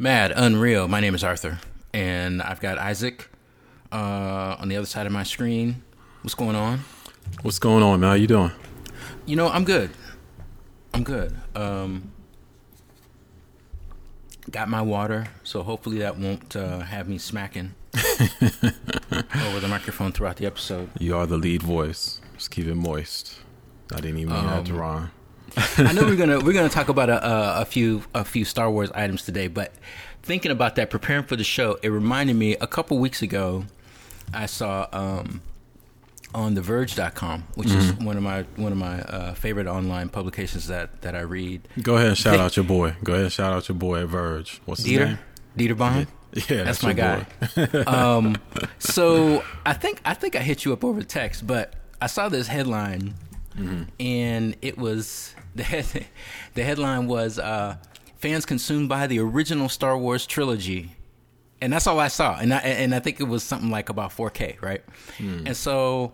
Mad, unreal. My name is Arthur, and I've got Isaac uh, on the other side of my screen. What's going on? What's going on, man? How you doing? You know, I'm good. I'm good. Um, got my water, so hopefully that won't uh, have me smacking over the microphone throughout the episode. You are the lead voice. Just keep it moist. I didn't even mean that to rhyme. I know we're gonna we're gonna talk about a, a, a few a few Star Wars items today, but thinking about that, preparing for the show, it reminded me a couple weeks ago. I saw um, on TheVerge.com, which is one of my one of my uh, favorite online publications that that I read. Go ahead and shout They- out your boy. Go ahead and shout out your boy at Verge. What's his name? Dieter Bohn. Yeah, That's that's, my guy. um, so I think I think I hit you up over text, but I saw this headline, Mm-hmm. and it was the head, the headline was uh, fans consumed by the original Star Wars trilogy, and that's all I saw, and I and I think it was something like about 4K, right? Hmm. And so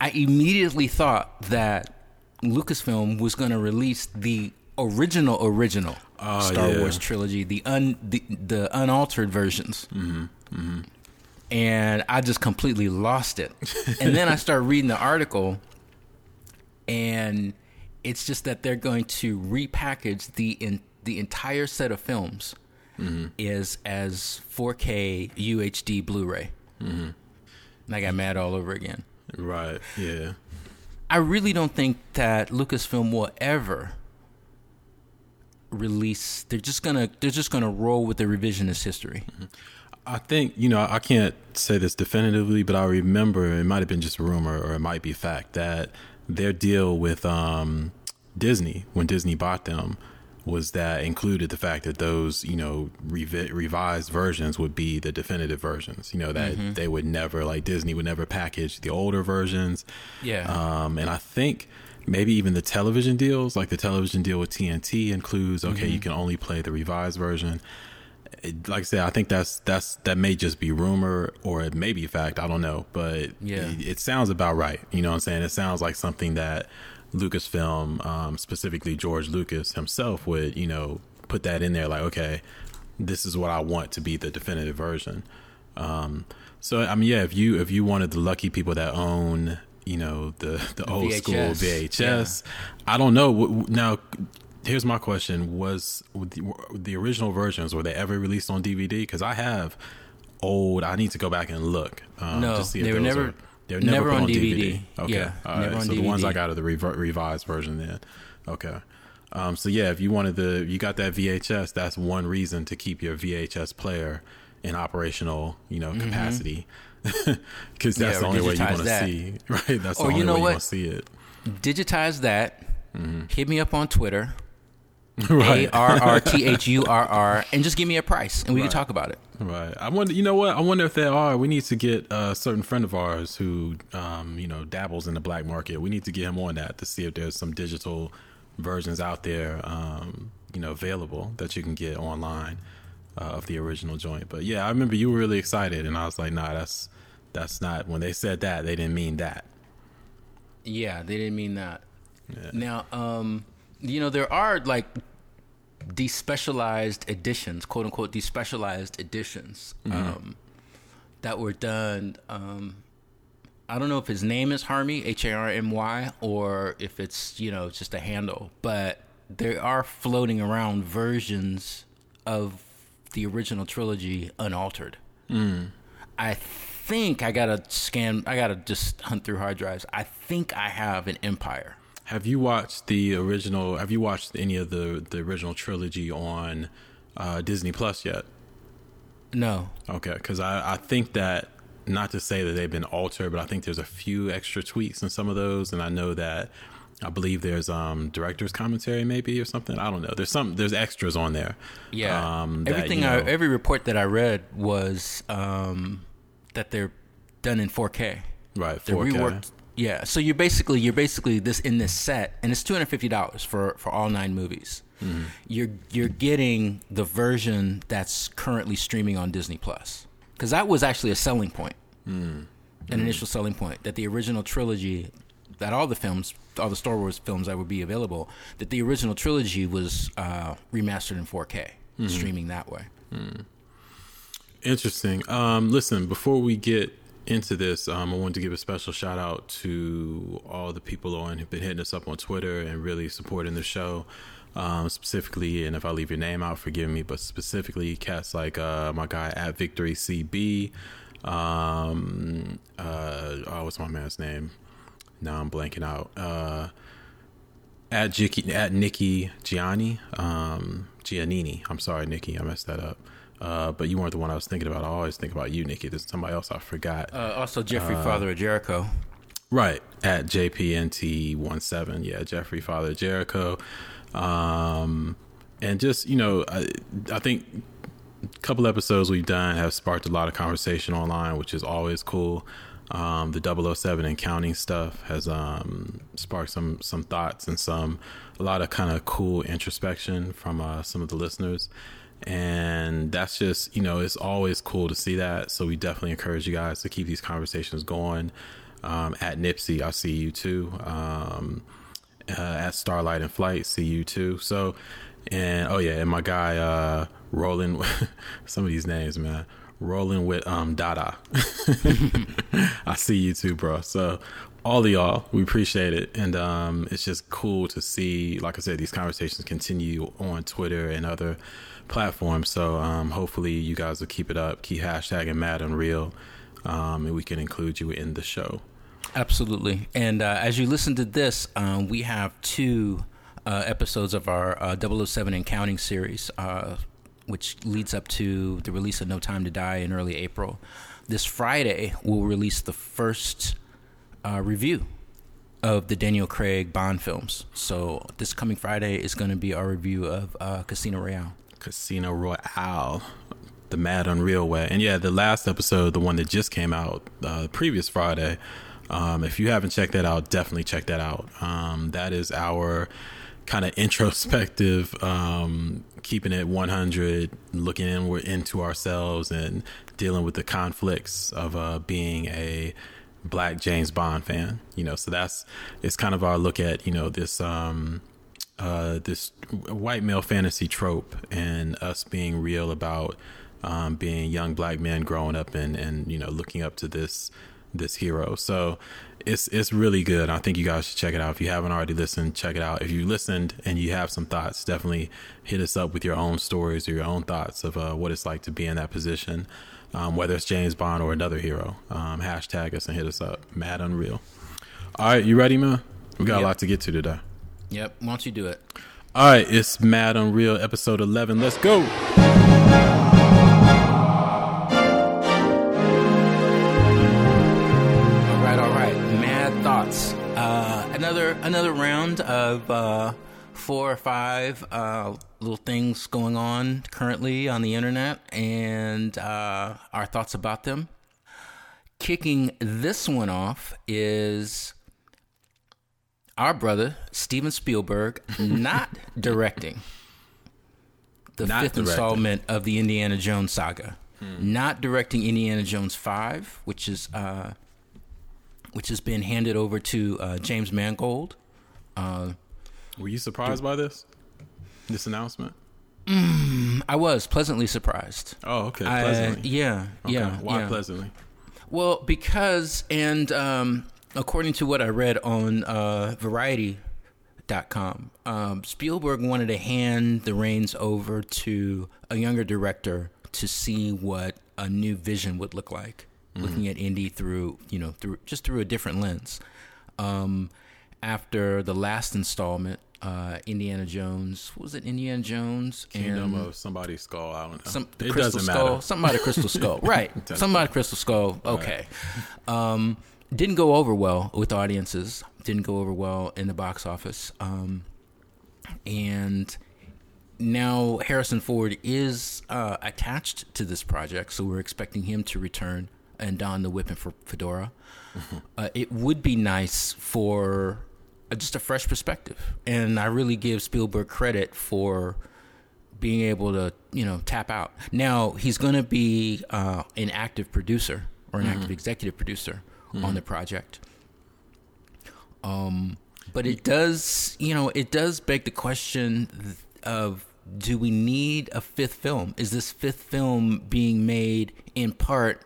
I immediately thought that Lucasfilm was going to release the original original Oh, Star yeah. Wars trilogy, the un the, the unaltered versions. Mm-hmm. Mm-hmm. And I just completely lost it. and then I started reading the article, and it's just that they're going to repackage the in, the entire set of films mm-hmm. is as 4K UHD Blu-ray. Mm-hmm. And I got mad all over again. right. Yeah. I really don't think that Lucasfilm will ever release. They're just gonna they're just gonna roll with the revisionist history. Mm-hmm. I think you know I can't say this definitively, but I remember it might have been just a rumor or it might be fact that their deal with um, Disney when Disney bought them was that included the fact that those you know revi- revised versions would be the definitive versions. You know that they would never like Disney would never package the older versions. Yeah. Um, and I think maybe even the television deals, like the television deal with TNT, includes okay, you can only play the revised version. It- like I said, I think that's that's that may just be rumor or it may be fact. I don't know, but Yeah. it, it sounds about right. You know what I'm saying? It sounds like something that Lucasfilm, um, specifically George Lucas himself, would you know put that in there. Like, okay, this is what I want to be the definitive version. Um, so I mean, yeah, if you if you wanted the lucky people that own you know the the, old school VHS, VHS, I don't know. Now, here's my question: Was the, the original versions were they ever released on DVD? Because I have old. I need to go back and look. Um, No, to see if they were never. Are, they were never, never on on DVD. DVD. Okay, Yeah, all never right. So the ones I got are the rever- revised version then. Okay. Um, so yeah, if you wanted the, you got that VHS. That's one reason to keep your VHS player in operational, you know, capacity, because that's Mm-hmm. Yeah, the only way digitize going to see. Right. That's the Or you only know way you want to see it. Digitize that. Hit me up on Twitter. A Right. R R T H U R R, and just give me a price, and we can talk about it. Right. I wonder. You know what? I wonder if there are. We need to get a certain friend of ours who, um, you know, dabbles in the black market. We need to get him on that to see if there's some digital versions out there, um, you know, available that you can get online uh, of the original joint. But yeah, I remember you were really excited, and I was like, Nah, that's that's not. When they said that, they didn't mean that. Yeah, they didn't mean that. Now, um, you know, there are like despecialized editions, quote unquote, despecialized editions um, that were done. Um, I don't know if his name is Harmy, H A R M Y, or if it's, you know, just a handle, but there are floating around versions of the original trilogy unaltered. I think I gotta scan. I gotta just hunt through hard drives. I think I have an Empire. Have you watched the original? Have you watched any of the the original trilogy on uh, Disney Plus yet? No. Okay, because I, I think that not to say that they've been altered, but I think there's a few extra tweaks in some of those, and I know that I believe there's um director's commentary maybe or something. I don't know. There's some there's extras on there. Yeah. um, that, Everything. you I, every report that I read was um, that they're done in 4K. right They're 4K. reworked. Yeah. So you're basically you're basically this in this set, and it's two hundred fifty dollars for for all nine movies. Mm-hmm. You're you're getting the version that's currently streaming on Disney Plus because that was actually a selling point, Mm. an initial selling point that the original trilogy, that all the films, all the Star Wars films that would be available, that the original trilogy was uh, remastered in 4K, Mm-hmm. streaming that way. Interesting. Um, listen, before we get into this, um, I wanted to give a special shout out to all the people on who've been hitting us up on Twitter and really supporting the show. Um, specifically, and if I leave your name out, forgive me, but specifically, cats like uh, my guy at Victory CB. Um, uh, oh, what's my man's name? Now I'm blanking out. Uh, at Jicky, at Nikki Gianni, um, Giannini. I'm sorry, Nikki, I messed that up. Uh, but you weren't the one I was thinking about. I always think about you, Nikki. There's somebody else I forgot. Uh, also, Jeffrey, Father of Jericho. Right at JPNT17. Yeah, Jeffrey Father of Jericho. Um, and just you know, I, I think a couple episodes we've done have sparked a lot of conversation online, which is always cool. Um, the 007 and counting stuff has um, sparked some some thoughts and some a lot of kind of cool introspection from uh, some of the listeners and that's just you know it's always cool to see that. So we definitely encourage you guys to keep these conversations going. Um, at nipsey i see you too. Um, uh, at starlight and flight see you too. So and oh yeah and my guy uh rolling some of these names man. Rolling with um dada. I see you too bro. So all of y'all we appreciate it. And um it's just cool to see like i said these conversations continue on twitter and other platforms so um hopefully you guys will keep it up keep hashtagging mad unreal um and we can include you in the show Absolutely. And uh, as you listen to this, um, we have two uh, episodes of our uh, 007 and Counting series, uh, which leads up to the release of No Time to Die in early April. This Friday, we'll release the first uh, review of the Daniel Craig Bond films. So this coming Friday is going to be our review of uh, Casino Royale. Casino Royale, the Mad Unreal way. And yeah, the last episode, the one that just came out uh, previous Friday, um, if you haven't checked that out, definitely check that out. Um, that is our kind of introspective, um, keeping it 100, looking inward into ourselves and dealing with the conflicts of uh, being a black James Bond fan. You know, so that's it's kind of our look at you know this um, uh, this white male fantasy trope and us being real about um, being young black men growing up and and you know looking up to this this hero. So it's it's really good. I think you guys should check it out. If you haven't already listened, check it out. If you listened and you have some thoughts, definitely hit us up with your own stories or your own thoughts of uh, what it's like to be in that position, um, whether it's James Bond or another hero. Um, hashtag us and hit us up. Mad Unreal. All right, you ready, man? We got Yep. a lot to get to today. Yep. Why don't you do it? All right, it's Mad Unreal episode 11. Let's go. All right, all right. Mad thoughts. Uh, another another round of uh, four or five uh, little things going on currently on the internet, and uh, our thoughts about them. Kicking this one off is our brother Steven Spielberg not directing the Not fifth directing. installment of the Indiana Jones saga. Not directing Indiana Jones five, which is uh, which has been handed over to uh, James Mangold. Uh, Were you surprised by this? This announcement? I was pleasantly surprised. Oh, okay. I- yeah, Okay. yeah. Why yeah. pleasantly? Well, because and um, according to what I read on uh, Variety.com, um, Spielberg wanted to hand the reins over to a younger director to see what a new vision would look like, looking at Indy through you know through just through a different lens. Um, after the last installment, uh, Indiana Jones, what was it? Indiana Jones Kingdom and of somebody's skull. I don't know. some the it crystal doesn't skull, matter. something about a crystal skull, right? Something about a crystal skull. Okay, um, didn't go over well with audiences. Didn't go over well in the box office. Um, and now Harrison Ford is uh, attached to this project, so we're expecting him to return and don the whip and fedora. Uh, it would be nice for uh, just a fresh perspective, and I really give Spielberg credit for being able to you know tap out. Now he's going to be uh, an active producer or an active executive producer on the project. Um, but it does you know it does beg the question of do we need a fifth film? Is this fifth film being made in part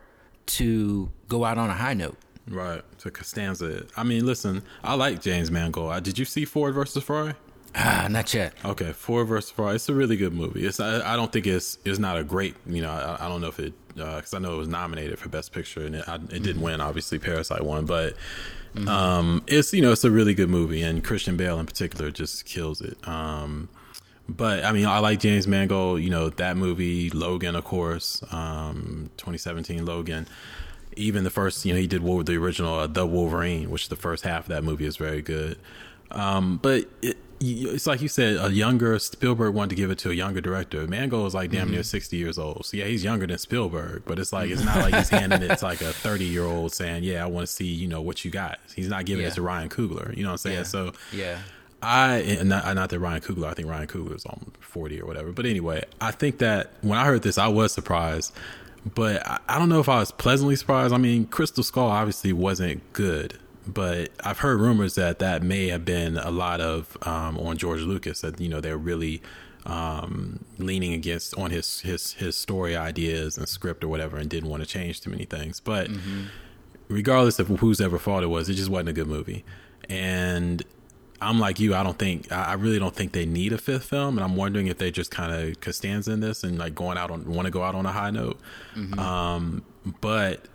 to go out on a high note? Right. To Costanza. I mean, listen, I like James Mangold. Uh, did you see Ford versus Ferrari? Ah, not yet. Okay, Ford versus Ferrari. It's a really good movie. It's I, I don't think it's it's not a great. You know, I, I don't know if it because uh, I know it was nominated for Best Picture and it, I, it didn't win. Obviously, Parasite won, but um, it's you know it's a really good movie and Christian Bale in particular just kills it. Um, but I mean, I like James Mangold. You know that movie, Logan, of course, um, 2017 Logan. Even the first, you know, he did the original uh, The Wolverine, which the first half of that movie is very good. Um, but it, it's like you said, a younger Spielberg wanted to give it to a younger director. Mangold is like damn near 60 years old. So yeah, he's younger than Spielberg, but it's like, it's not like he's handing it to like a 30 year old saying, yeah, I want to see, you know, what you got. He's not giving Yeah. it to Ryan Coogler. You know what I'm saying? Yeah. So Yeah. I not, not that Ryan Coogler. I think Ryan Coogler is on forty or whatever. But anyway, I think that when I heard this, I was surprised. But I, I don't know if I was pleasantly surprised. I mean, Crystal Skull obviously wasn't good, but I've heard rumors that that may have been a lot of um, on George Lucas. That you know they're really um, leaning against on his his his story ideas and script or whatever, and didn't want to change too many things. But regardless of whose ever fault it was, it just wasn't a good movie. And I'm like you. I don't think I really don't think they need a fifth film, and I'm wondering if they just kind of Costanza in this and like going out on want to go out on a high note. Um, but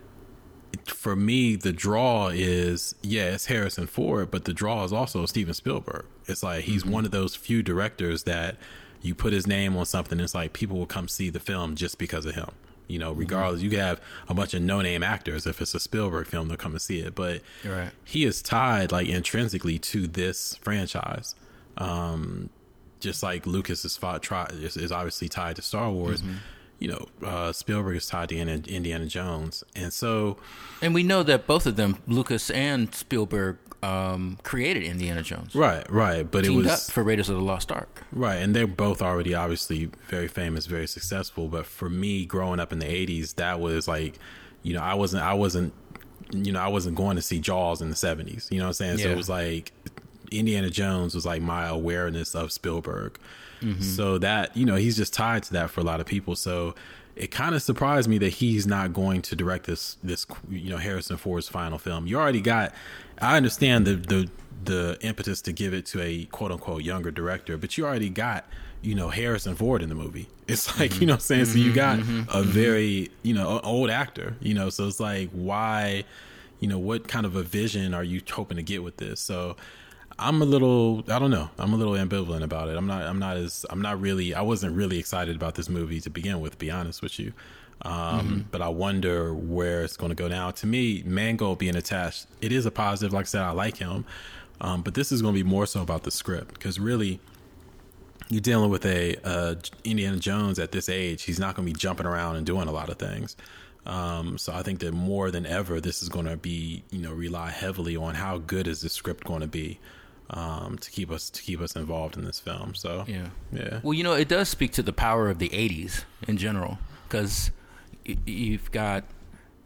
for me, the draw is yeah, it's Harrison Ford, but the draw is also Steven Spielberg. It's like he's mm-hmm. one of those few directors that you put his name on something, it's like people will come see the film just because of him. You know, mm-hmm. regardless, you could have a bunch of no-name actors. If it's a Spielberg film, they'll come and see it. But Right. he is tied like intrinsically to this franchise. Um, just like Lucas is, fought, try, is, is obviously tied to Star Wars. Mm-hmm. You know, uh, Spielberg is tied to Indiana, Jones, and so And we know that both of them, Lucas and Spielberg, um, created Indiana Jones. right, right. But it was for Raiders of the Lost Ark. Right, and they're both already obviously very famous, very successful. But for me, growing up in the '80s, that was like, you know, I wasn't, I wasn't, you know, I wasn't going to see Jaws in the '70s. You know what I'm saying? So it was like Indiana Jones was like my awareness of Spielberg. Mm-hmm. So that you know, he's just tied to that for a lot of people. So it kind of surprised me that he's not going to direct this this you know Harrison Ford's final film. You already got. I understand the the the impetus to give it to a quote unquote younger director, but you already got you know Harrison Ford in the movie. It's like you mm-hmm. know what I'm saying. So you mm-hmm. got a very you know old actor. You know, so it's like why you know what kind of a vision are you hoping to get with this? So. I'm a little I don't know. I'm a little ambivalent about it. I'm not I'm not as I'm not really I wasn't really excited about this movie to begin with, to be honest with you. Um, but I wonder where it's going to go now. To me, Mangold being attached, it is a positive. Like I said, I like him. Um, but this is going to be more so about the script because really, you're dealing with a uh, Indiana Jones at this age. He's not going to be jumping around and doing a lot of things. Um, so I think that more than ever, this is going to be you know rely heavily on how good is the script going to be um, to keep us to keep us involved in this film. So Yeah. yeah, Well, you know, it does speak to the power of the 80s in general because you've got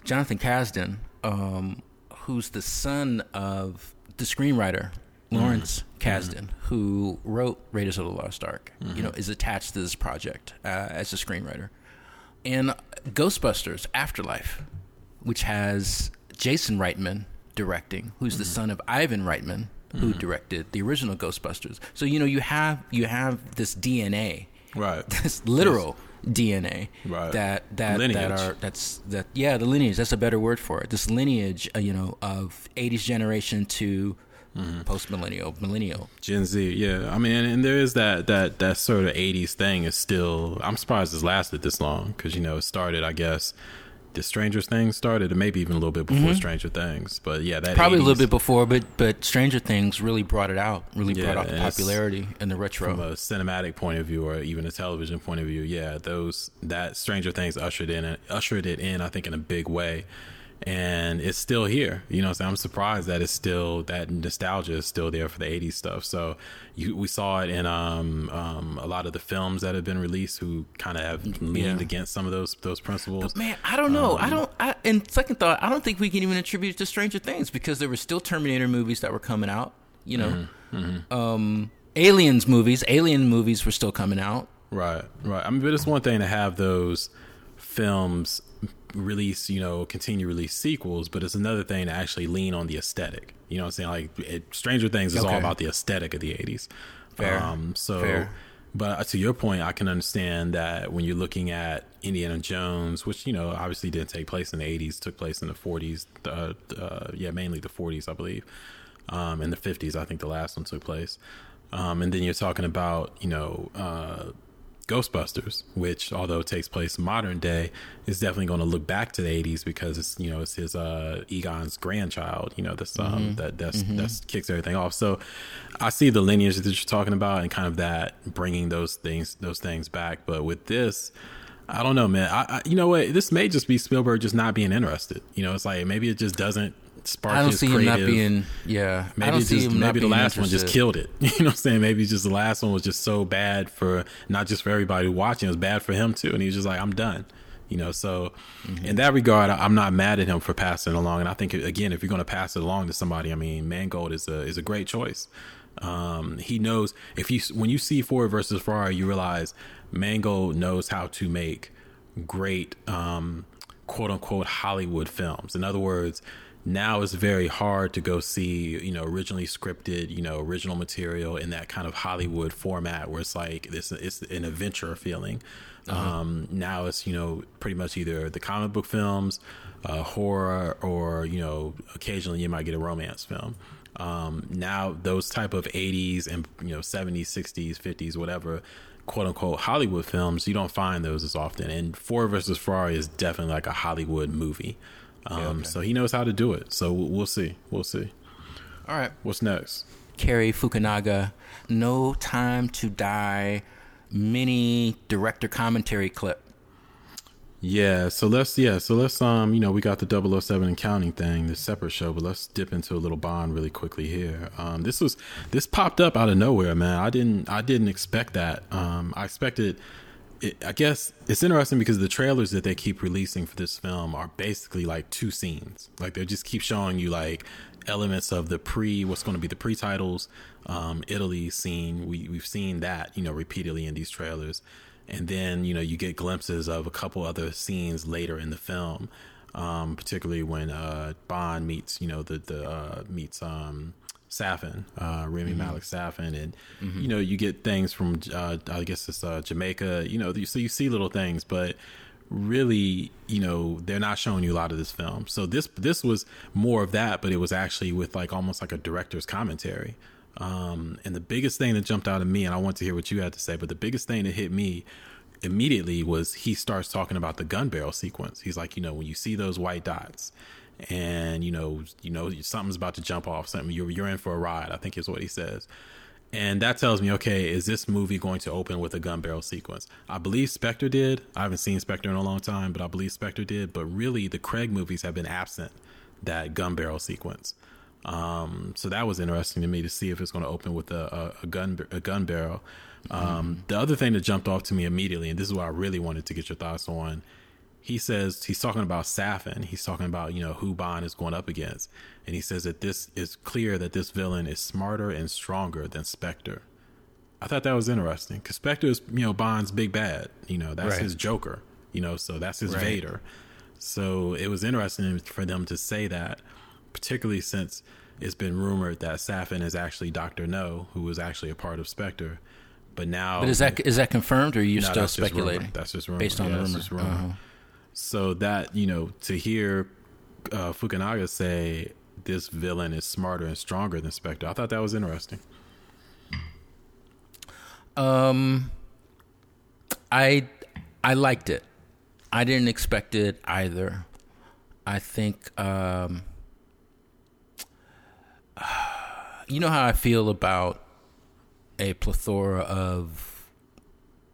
Jonathan Kasdan, um, who's the son of the screenwriter Lawrence Kasdan, who wrote Raiders of the Lost Ark, you know, is attached to this project uh, as a screenwriter. And Ghostbusters Afterlife, which has Jason Reitman directing, who's the son of Ivan Reitman, who directed the original Ghostbusters. So you know you have you have this DNA, right. this literal DNA Right. that that that are that's that yeah the lineage that's a better word for it. This lineage, uh, you know, of '80s generation to Mm-hmm. post millennial millennial. Gen Z, yeah. I mean, and, and there is that that that sort of '80s thing is still. I'm surprised it's lasted this long because you know it started. I guess the Stranger Things started, and maybe even a little bit before Stranger Things. But yeah, that Mm-hmm. Probably a little bit before, but but Stranger Things really brought it out, really Yeah, brought out the popularity and the retro. from a cinematic point of view or even a television point of view. Yeah, those that Stranger Things ushered in ushered it in. I think in a big way. And it's still here, you know. So I'm surprised that it's still that nostalgia is still there for the '80s stuff. So you, we saw it in um, um, a lot of the films that have been released, who kind of have leaned Yeah. against some of those those principles. Man, I don't know. Um, I don't. I, and second thought, I don't think we can even attribute it to Stranger Things because there were still Terminator movies that were coming out. You know, Mm-hmm, Um, Aliens movies, Alien movies were still coming out. Right, right. I mean, but it's one thing to have those films release, you know, continue to release sequels, but it's another thing to actually lean on the aesthetic. You know what I'm saying? Like it, Stranger Things is all about the aesthetic of the 80s. Fair. Um, so, Fair. but uh, to your point, I can understand that when you're looking at Indiana Jones, which, you know, obviously didn't take place in the 80s, took place in the 40s, uh, uh, yeah, mainly the 40s, I believe. Um, in the 50s, I think the last one took place. Um, and then you're talking about, you know, uh, Ghostbusters, which although it takes place modern day, is definitely going to look back to the 80s because it's you know it's his uh, Egon's grandchild. You know this um, that that's that's kicks everything off. So I see the lineage that you're talking about and kind of that bringing those things those things back. But with this. I don't know, man. I, I, you know what? This may just be Spielberg just not being interested. You know, it's like maybe it just doesn't spark. I don't see him not being. Yeah, Maybe don't it's see just maybe the last one just killed it. You know what I'm saying? Maybe just the last one was just so bad for not just for everybody watching, it was bad for him too. And he was just like, I'm done. You know, so Mm-hmm. in that regard, I'm not mad at him for passing it along. And I think again, if you're going to pass it along to somebody, I mean, Mangold is a is a great choice. Um, he knows if you when you see Ford versus Ferrari, you realize Mangold knows how to make great um, quote unquote Hollywood films. In other words, now it's very hard to go see, you know, originally scripted, you know, original material in that kind of Hollywood format where it's like this it's an adventure feeling. Um, now it's, you know, pretty much either the comic book films, uh, horror, or, you know, occasionally you might get a romance film. Um, now those type of 80s and you know 70s 60s 50s whatever quote unquote hollywood films you don't find those as often and ford versus ferrari is definitely like a hollywood movie um, so he knows how to do it so we'll we'll see we'll see All right, what's next Cary Fukunaga, No Time to Die, mini director commentary clip. Yeah, so let's yeah, so let's um, you know, we got the 007 and counting thing, this separate show, but let's dip into a little bond really quickly here. Um this was this popped up out of nowhere, man. I didn't I didn't expect that. Um I expected it, I guess it's interesting because the trailers that they keep releasing for this film are basically like two scenes. Like they just keep showing you like elements of the pre what's going to be the pre-titles um Italy scene. We we've seen that, you know, repeatedly in these trailers and then you know you get glimpses of a couple other scenes later in the film um, particularly when uh, Bond meets you know the the uh, meets um, Safin uh, Rami Malek Safin and you know you get things from uh, I guess it's uh, Jamaica you know so you see little things but really you know they're not showing you a lot of this film. So this this was more of that but it was actually with like almost like a director's commentary. Um, and the biggest thing that jumped out of me, and I want to hear what you had to say, but the biggest thing that hit me immediately was he starts talking about the gun barrel sequence. He's like, you know, when you see those white dots, and you know, you know, something's about to jump off, something you're you're in for a ride. I think is what he says. And that tells me, okay, is this movie going to open with a gun barrel sequence? I believe Spectre did. I haven't seen Spectre in a long time, but I believe Spectre did. But really, the Craig movies have been absent that gun barrel sequence. Um, so that was interesting to me to see if it's going to open with a, a, a gun a gun barrel. Um, The other thing that jumped off to me immediately, and this is what I really wanted to get your thoughts on. He says he's talking about Safin. He's talking about you know who Bond is going up against, and he says that this is clear that this villain is smarter and stronger than Spectre. I thought that was interesting because Spectre is you know Bond's big bad. You know that's Right. his Joker. You know so that's his Right. Vader. So it was interesting for them to say that, particularly since it's been rumored that Safin is actually Doctor No, who was actually a part of Spectre. But now, But is that is that confirmed, or are you No, still that's just speculating? That's just rumor. based on Yeah, the that's rumor. just rumor. Uh-huh. So that you know, to hear uh, Fukunaga say this villain is smarter and stronger than Spectre, I thought that was interesting. Um, I I liked it. I didn't expect it either. I think um, you know how I feel about a plethora of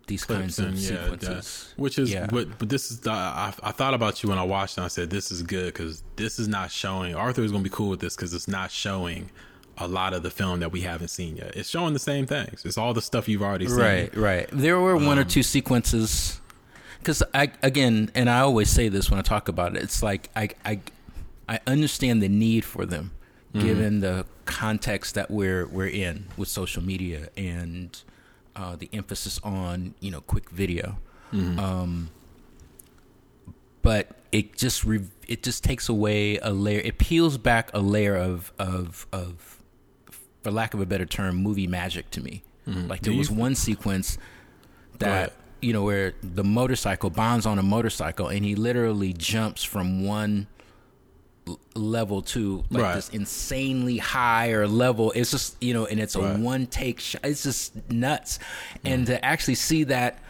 these kinds of and, yeah, sequences. that- which is Yeah. what. But this is the, I, I thought about you when I watched and I said this is good because this is not showing. Arthur is going to be cool with this because it's not showing a lot of the film that we haven't seen yet. It's showing the same things. It's all the stuff you've already seen. Right, right. There were one Um, or two sequences because I again, and I always say this when I talk about it. It's like I I I understand the need for them, Mm-hmm. given the context that we're we're in with social media and uh, the emphasis on you know quick video. Um, but it just re- it just takes away a layer. It peels back a layer of of of, for lack of a better term, movie magic to me. Like there was one sequence that you know where the motorcycle bonds on a motorcycle and he literally jumps from one level to like Right. this insanely higher level it's just you know and it's a Right. one take shot it's just nuts and to actually see that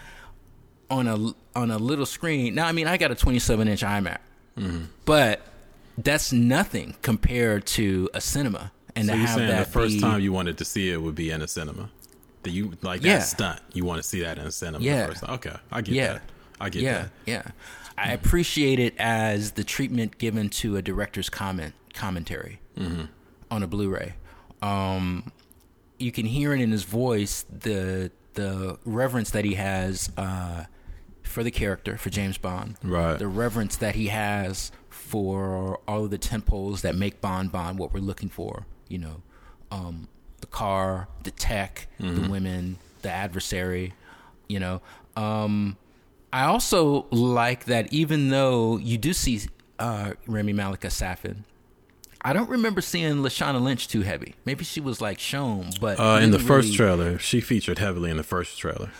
on a on a little screen now i mean i got a 27 inch imac Mm-hmm. but that's nothing compared to a cinema and So to have saying that the first be- time you wanted to see it would be in a cinema? That you like Yeah. that stunt? You want to see that in a cinema? Yeah. Okay, I get Yeah. that. I get yeah, that. yeah. I appreciate it as the treatment given to a director's comment commentary Mm-hmm. on a Blu-ray. Um, you can hear it in his voice the the reverence that he has uh, for the character for James Bond, Right. The reverence that he has for all of the temples that make Bond Bond what we're looking for. You know, um, the car, the tech, the women, the adversary. You know, um, I also like that even though you do see uh, Rami Malek a Safin, I don't remember seeing Lashana Lynch too heavy. Maybe she was like shown, but Uh, in the first really- trailer, she featured heavily in the first trailer.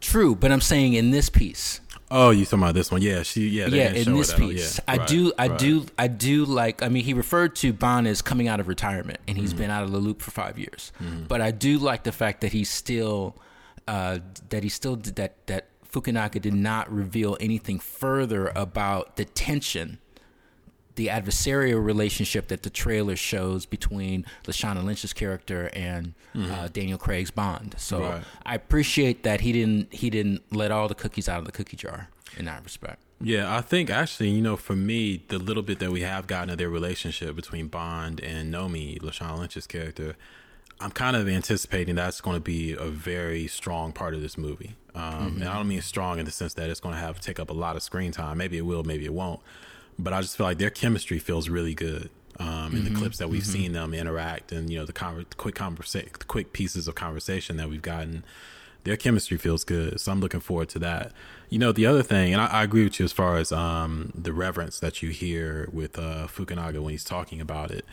True, but I'm saying in this piece, Oh, you talking about this one? Yeah, she. Yeah, yeah, in this. Piece, yeah, I right, do, I right. do, I do like. I mean, he referred to Bond as coming out of retirement, and Mm-hmm. he's been out of the loop for five years. But I do like the fact that he's still, uh, that he still did that that Fukunaga did not reveal anything further about the tension. The adversarial relationship that the trailer shows between Lashana Lynch's character and uh, Daniel Craig's Bond. So Mm-hmm. Right. I appreciate that he didn't he didn't let all the cookies out of the cookie jar in that respect. Yeah, I think actually, you know, for me, the little bit that we have gotten of their relationship between Bond and Nomi, Lashana Lynch's character, I'm kind of anticipating that's going to be a very strong part of this movie. Um, And I don't mean strong in the sense that it's going to have take up a lot of screen time. Maybe it will, maybe it won't. But I just feel like their chemistry feels really good um, in the clips that we've seen them interact, and you know the conver- quick conversa- the quick pieces of conversation that we've gotten their chemistry feels good. So I'm looking forward to that. You know, the other thing, and I, I agree with you as far as um, the reverence that you hear with uh, Fukunaga when he's talking about it.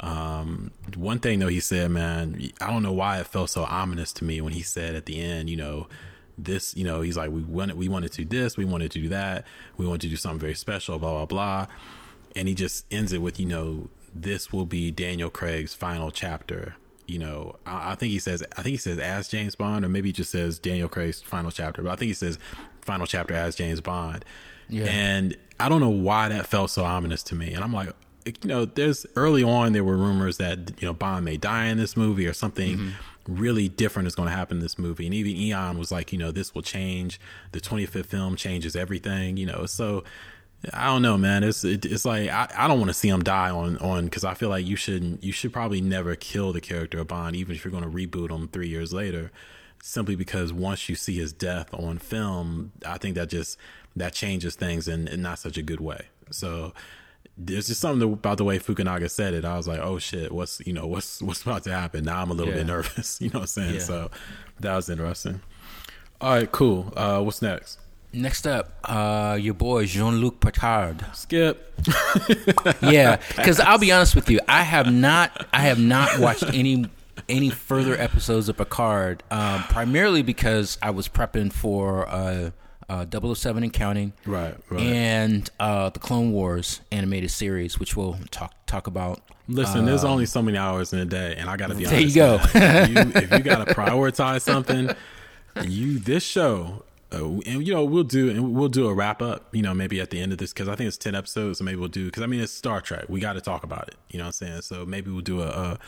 Um, one thing though, he said, man, I don't know why it felt so ominous to me when he said at the end, you know, this, you know, he's like, we wanted, we wanted to do this, we wanted to do that, we wanted to do something very special, blah blah blah, and he just ends it with, you know, this will be Daniel Craig's final chapter you know, I, I think he says, I think he says as James Bond, or maybe he just says Daniel Craig's final chapter, but I think he says final chapter as James Bond. Yeah. And I don't know why that felt so ominous to me. And I'm like, you know, there's early on there were rumors that you know Bond may die in this movie or something mm-hmm. really different is going to happen in this movie. And even Eon was like, you know, this will change. The 25th film changes everything. You know, so I don't know, man. It's it, it's like I, I don't want to see him die on on because I feel like you shouldn't you should probably never kill the character of Bond, even if you're going to reboot him three years later. Simply because once you see his death on film, I think that just that changes things in, in not such a good way. So there's just something about the way Fukunaga said it. I was like, oh shit, what's you know what's what's about to happen? Now I'm a little Yeah. bit nervous. You know what I'm saying? Yeah. So that was interesting. All right, cool. Uh, what's next? Next up, uh, your boy Jean Luc Picard. Skip. Yeah, because I'll be honest with you, I have not, I have not watched any any further episodes of Picard, um, primarily because I was prepping for uh, uh, 007 and counting, Right, right. and uh, the Clone Wars animated series, which we'll talk talk about. Listen, there's only so many hours in a day, and I got to be honest. There you go. man. if you, if you got to prioritize something, you this show, uh, and you know we'll do and we'll do a wrap up. You know, maybe at the end of this because I think it's ten episodes, so maybe we'll do because I mean it's Star Trek. We got to talk about it. You know what I'm saying? So maybe we'll do a. a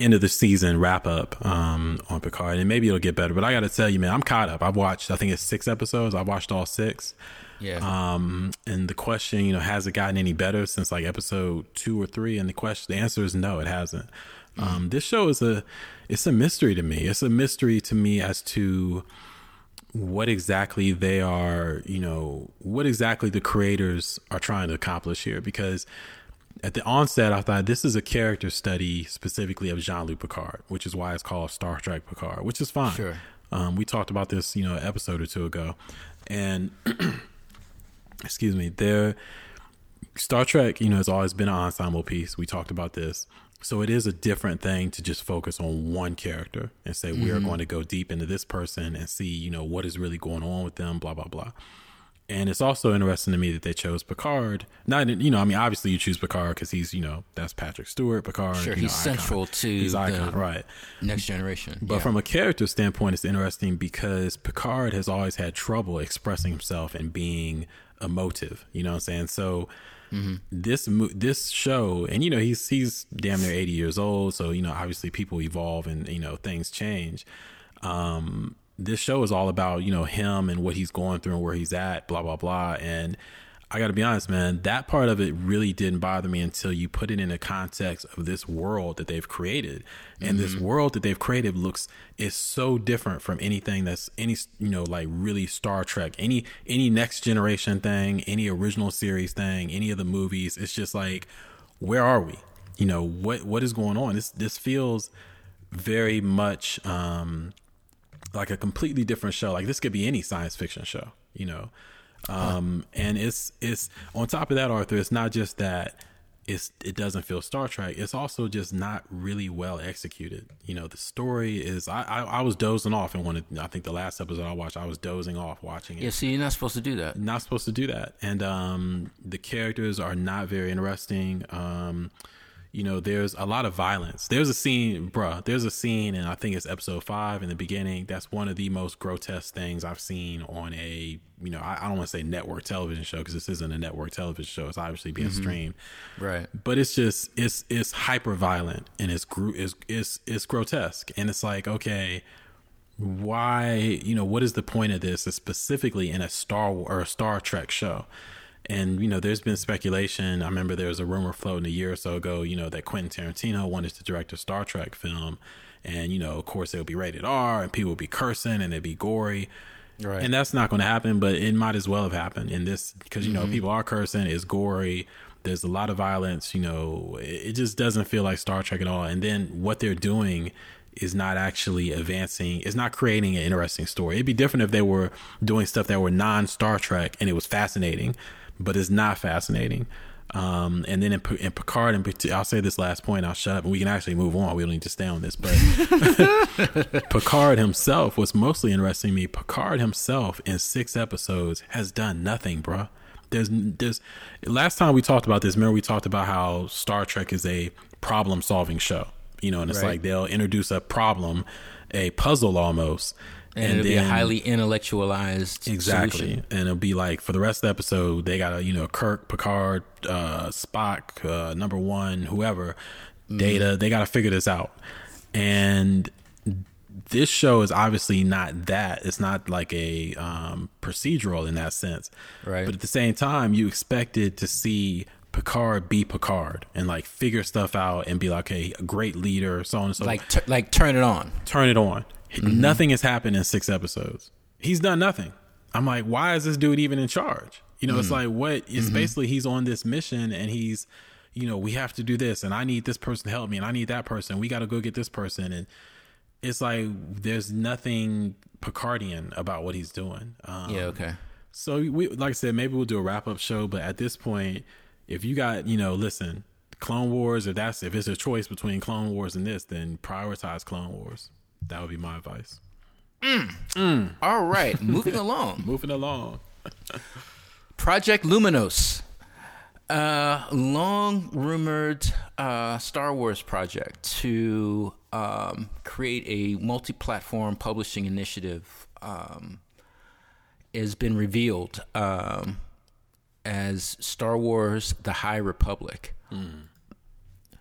end of the season wrap up um, on Picard, and maybe it'll get better. But I got to tell you, man, I'm caught up. I've watched, I think it's six episodes. I've watched all six. Yeah, Um, and the question, you know, has it gotten any better since like episode two or three? And the question, the answer is no, it hasn't. Um, this show is a, it's a mystery to me. It's a mystery to me as to what exactly they are, you know, what exactly the creators are trying to accomplish here. Because at the onset, I thought this is a character study specifically of Jean Luc Picard, which is why it's called Star Trek Picard, which is fine. Sure. Um, we talked about this, you know, an episode or two ago, and excuse me, there. Star Trek, you know, has always been an ensemble piece. We talked about this. So it is a different thing to just focus on one character and say mm-hmm. we are going to go deep into this person and see, you know, what is really going on with them, blah blah blah. And it's also interesting to me that they chose Picard. Not, you know, I mean, obviously you choose Picard because he's, you know, that's Patrick Stewart. Picard, sure, he's know, central icon. to he's icon, right? Next generation. But yeah. from a character standpoint, it's interesting because Picard has always had trouble expressing himself and being emotive. You know what I'm saying? So Mm-hmm. This this show, and you know he's he's damn near eighty years old, so you know obviously people evolve and you know things change. Um, this show is all about you know him and what he's going through and where he's at, blah blah blah, and I got to be honest, man, that part of it really didn't bother me until you put it in the context of this world that they've created. And mm-hmm. this world that they've created looks is so different from anything that's any you know like really Star Trek, any any next generation thing, any original series thing, any of the movies. It's just like where are we? You know, what what is going on? This this feels very much um like a completely different show. Like this could be any science fiction show, you know. Um, and it's it's on top of that, Arthur. It's not just that it's it doesn't feel Star Trek. It's also just not really well executed. You know, the story is. I I, I was dozing off and wanted. I think the last episode I watched, I was dozing off watching it. Yeah, see, you're not supposed to do that. Not supposed to do that. And um, the characters are not very interesting. Um, you know, there's a lot of violence. There's a scene, bruh, there's a scene, and I think it's episode five in the beginning. That's one of the most grotesque things I've seen on a, you know, I, I don't want to say network television show because this isn't a network television show. It's obviously being mm-hmm. streamed. Right. But it's just, it's, it's hyper violent and it's, it's, it's, it's grotesque. And it's like, okay, why, you know, what is the point of this? specifically in a Star War or a Star Trek show. And you know, there's been speculation. I remember there was a rumor floating a year or so ago. You know that Quentin Tarantino wanted to direct a Star Trek film, and you know, of course, it would be rated R, and people would be cursing, and it'd be gory. Right. And that's not going to happen, but it might as well have happened in this because you know mm-hmm. people are cursing, it's gory. There's a lot of violence. You know, it just doesn't feel like Star Trek at all. And then what they're doing is not actually advancing it's not creating an interesting story it'd be different if they were doing stuff that were non star trek and it was fascinating but it's not fascinating. Um, and then in, in Picard, and I'll say this last point, I'll shut up, and we can actually move on. We don't need to stay on this, but Picard himself was mostly interesting me. Picard himself in six episodes has done nothing, bro. There's, there's. Last time we talked about this, remember we talked about how Star Trek is a problem-solving show, you know, and it's right. like they'll introduce a problem, a puzzle almost, and, and it'll then, be a highly intellectualized exactly solution. and it'll be like for the rest of the episode they got a you know kirk picard uh spock uh number one whoever mm. data they got to figure this out and this show is obviously not that it's not like a um procedural in that sense right but at the same time you expected to see Picard be Picard and like figure stuff out and be like, a great leader, so on and so. Like, t- like turn it on, turn it on. Mm-hmm. Nothing has happened in six episodes. He's done nothing. I'm like, why is this dude even in charge? You know, mm-hmm. it's like what? It's mm-hmm. basically he's on this mission and he's, you know, we have to do this and I need this person to help me and I need that person. We got to go get this person and it's like there's nothing Picardian about what he's doing. Um, yeah. Okay. So we, like I said, maybe we'll do a wrap up show, but at this point, if you got, you know, listen, Clone Wars, if that's if it's a choice between Clone Wars and this, then prioritize Clone Wars. That would be my advice. Mm. Mm. All right, moving along. moving along. Project Luminous, uh, long rumored uh, Star Wars project to um, create a multi platform publishing initiative, um, has been revealed um, as Star Wars The High Republic. Mm.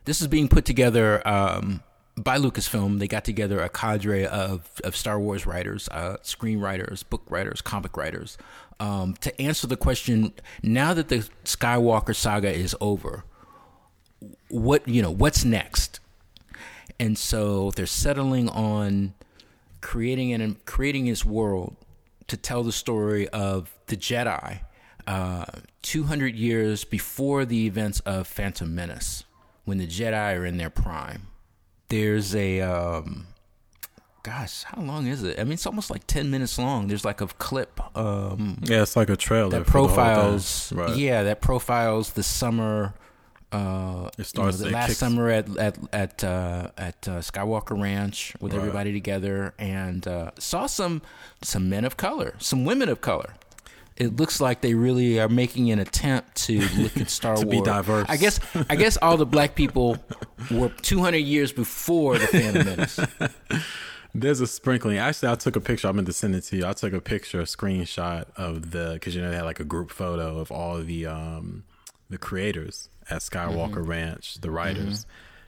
This is being put together um, by Lucasfilm, they got together a cadre of, of Star Wars writers, uh, screenwriters, book writers, comic writers, um, to answer the question now that the Skywalker saga is over, what you know, what's next? And so they're settling on creating and creating this world to tell the story of the Jedi, uh, 200 years before the events of Phantom Menace, when the Jedi are in their prime there's a um, gosh, how long is it? I mean, it's almost like ten minutes long. There's like a clip. Um, Yeah, it's like a trailer that for the whole thing. profiles Right. yeah that profiles the summer uh It starts- you know, last kicks- summer at at at uh at uh, Skywalker Ranch with Right. everybody together and uh saw some some men of color some women of color it looks like they really are making an attempt to look at Star Wars. To be diverse. I guess I guess all the black people were 200 years before the Phantom Menace. There's a sprinkling. Actually, I took a picture. I meant to send it to you. I took a picture, a screenshot of the because you know they had like a group photo of all the um the creators at Skywalker Mm-hmm. Ranch, the writers,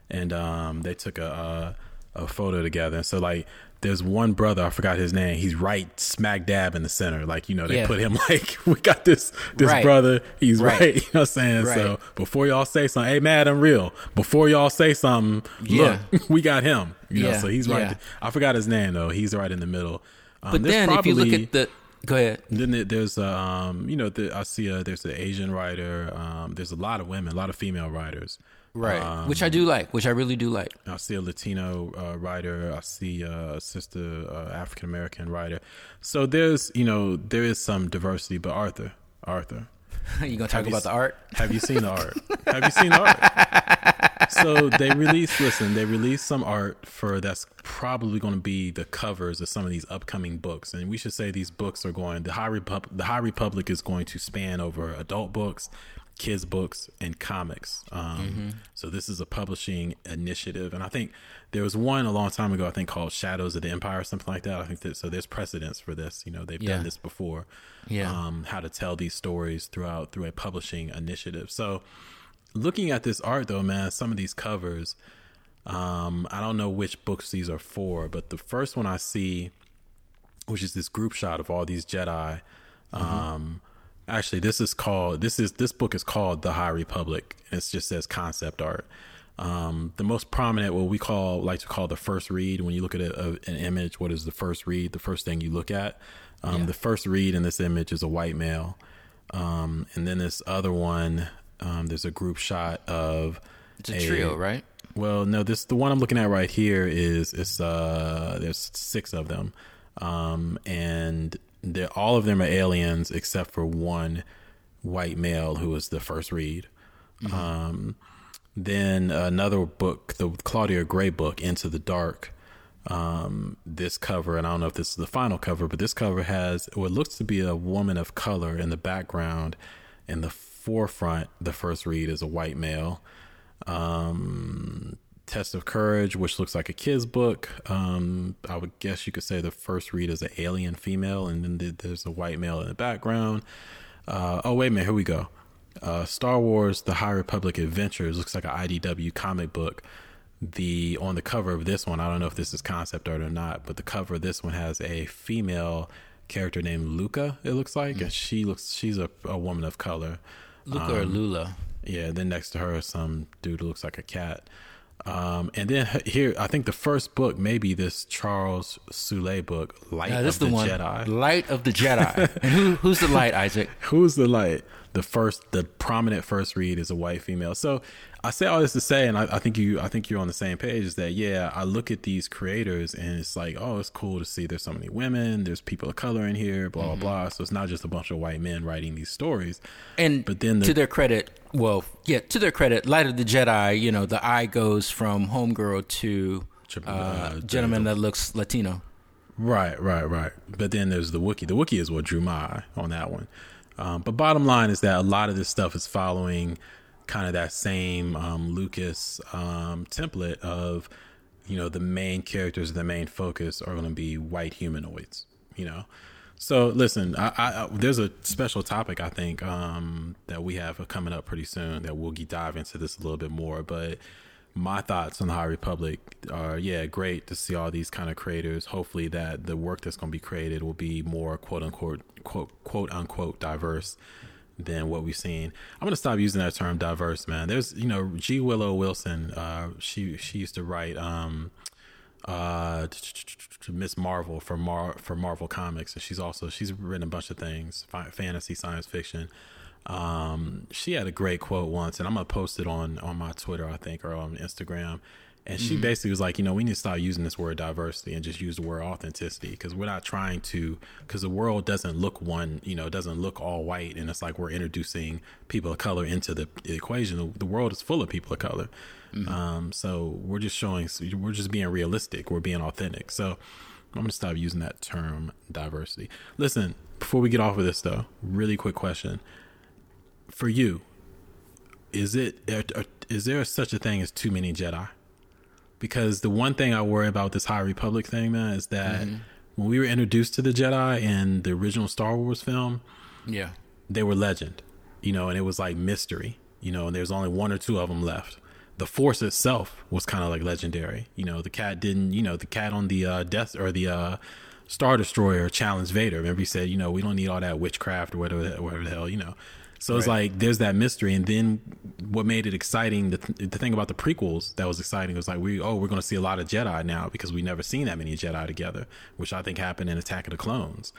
and um they took a, a a photo together. So like. There's one brother, I forgot his name. He's right smack dab in the center. Like, you know, they Yeah. put him like, we got this this Right. brother. He's right. Right. You know what I'm saying? Right. So before y'all say something, hey, mad, I'm real. Before y'all say something, Yeah. look, we got him. You know, so he's right. yeah. I forgot his name though. He's right in the middle. Um, But then if you look at the go ahead. then there's um, you know, the, I see a, there's an Asian writer. Um, there's a lot of women, a lot of female writers. Right. Um, which I do like, which I really do like. I see a Latino uh, writer. I see uh, a sister uh, African American writer. So there's, you know, there is some diversity. But Arthur, Arthur, you gonna talk about the art? have you seen the art? Have you seen the art? So they released. Listen, they released some art for that's probably going to be the covers of some of these upcoming books, and we should say these books are going. The High Republic, the High Republic is going to span over adult books, kids books, and comics. Um, So this is a publishing initiative, and I think there was one a long time ago. I think called Shadows of the Empire, or something like that. I think that so. There's precedence for this. You know, they've Yeah. done this before Yeah. um, how to tell these stories throughout through a publishing initiative. So, looking at this art though, man, some of these covers, um, I don't know which books these are for, but the first one I see, which is this group shot of all these Jedi. Um, actually, this is called this is this book is called The High Republic, and it just says concept art. Um, the most prominent, what we call like to call the first read. When you look at a, a, an image, what is the first read? The first thing you look at. Um, Yeah. The first read in this image is a white male, um, and then this other one, um, there's a group shot of It's a trio, right? well, no, this the one I'm looking at right here is it's uh there's six of them. Um and they all of them are aliens except for one white male who was the first read. Um then another book, the Claudia Gray book, Into the Dark. Um, this cover, and I don't know if this is the final cover, but this cover has what looks to be a woman of color in the background. In the forefront, the first read is a white male um, Test of Courage, which looks like a kid's book. Um, I would guess you could say the first read is an alien female, and then th- there's a white male in the background. Uh, oh, wait a minute, here we go. Uh, Star Wars: The High Republic Adventures looks like an IDW comic book. The on the cover of this one, I don't know if this is concept art or not, but the cover of this one has a female character named Luca. It looks like, and she looks she's a, a woman of color. Luca or Lula. Yeah, then next to her is some dude who looks like a cat. Um, and then here, I think the first book maybe this Charles Soule book, Light Yeah, of is the, the one. Jedi. Light of the Jedi. and who, who's the light, Isaac? Who's the light? The first, the prominent first read is a white female. So I say all this to say, and I, I think you, I think you're on the same page. Is that yeah? I look at these creators, and it's like, oh, it's cool to see there's so many women, there's people of color in here, blah blah blah. So it's not just a bunch of white men writing these stories. And But then the- to their credit, well, yeah, to their credit, Light of the Jedi, you know, the eye goes from homegirl to uh, uh, gentleman that looks Latino. Right, right, right. But then there's the Wookiee. The Wookiee is what drew my eye on that one. Um, but bottom line is that a lot of this stuff is following kind of that same um, Lucas um, template of, you know, the main characters, the main focus are going to be white humanoids, you know. So listen, I, I, there's a special topic I think um, that we have coming up pretty soon that we'll dive into this a little bit more. But my thoughts on the High Republic are yeah, great to see all these kind of creators. Hopefully that the work that's going to be created will be more quote unquote quote quote unquote diverse than what we've seen. I'm gonna stop using that term diverse, man. There's you know G Willow Wilson. Uh, she she used to write um uh Miss Marvel for Mar for Marvel Comics, and she's also she's written a bunch of things, fi- fantasy, science fiction. Um, she had a great quote once, and I'm gonna post it on on my Twitter, I think, or on Instagram. And she basically was like, you know, we need to stop using this word diversity and just use the word authenticity because we're not trying to, because the world doesn't look one, you know, doesn't look all white. And it's like we're introducing people of color into the, equation. The world is full of people of color. Um, so we're just showing, we're just being realistic. We're being authentic. So I'm going to stop using that term diversity. Listen, before we get off of this though, really quick question. For you, is it, is there such a thing as too many Jedi? Because the one thing I worry about this High Republic thing, man, is that when we were introduced to the Jedi in the original Star Wars film, Yeah. they were legend, you know, and it was like mystery, you know, and there's only one or two of them left. The Force itself was kind of like legendary, you know. The cat didn't, you know, the cat on the uh, Death or the uh, Star Destroyer challenged Vader. Remember, he said, you know, we don't need all that witchcraft or whatever, whatever the hell, you know. So it's Right. like there's that mystery, and then what made it exciting? The, th- the thing about the prequels that was exciting was like we oh we're going to see a lot of Jedi now because we never seen that many Jedi together, which I think happened in Attack of the Clones.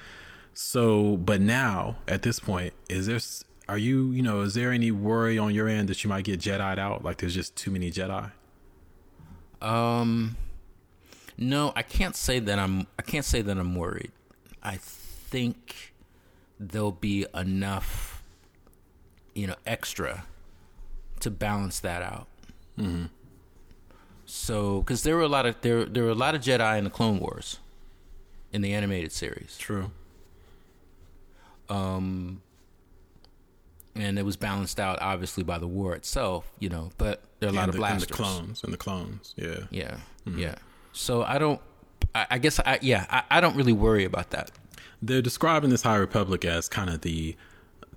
So, but now at this point, is there are you you know is there any worry on your end that you might get Jedi'd out? Like there's just too many Jedi. Um, no, I can't say that I'm. I can't say that I'm worried. I think there'll be enough, you know, extra to balance that out. Mm-hmm. So, because there were a lot of there there were a lot of Jedi in the Clone Wars, in the animated series, True. um, and it was balanced out obviously by the war itself, you know. But there are a lot and of the, and the clones and the clones. Yeah. Yeah, Mm-hmm. yeah. So I don't. I, I guess I yeah. I, I don't really worry about that. They're describing this High Republic as kind of the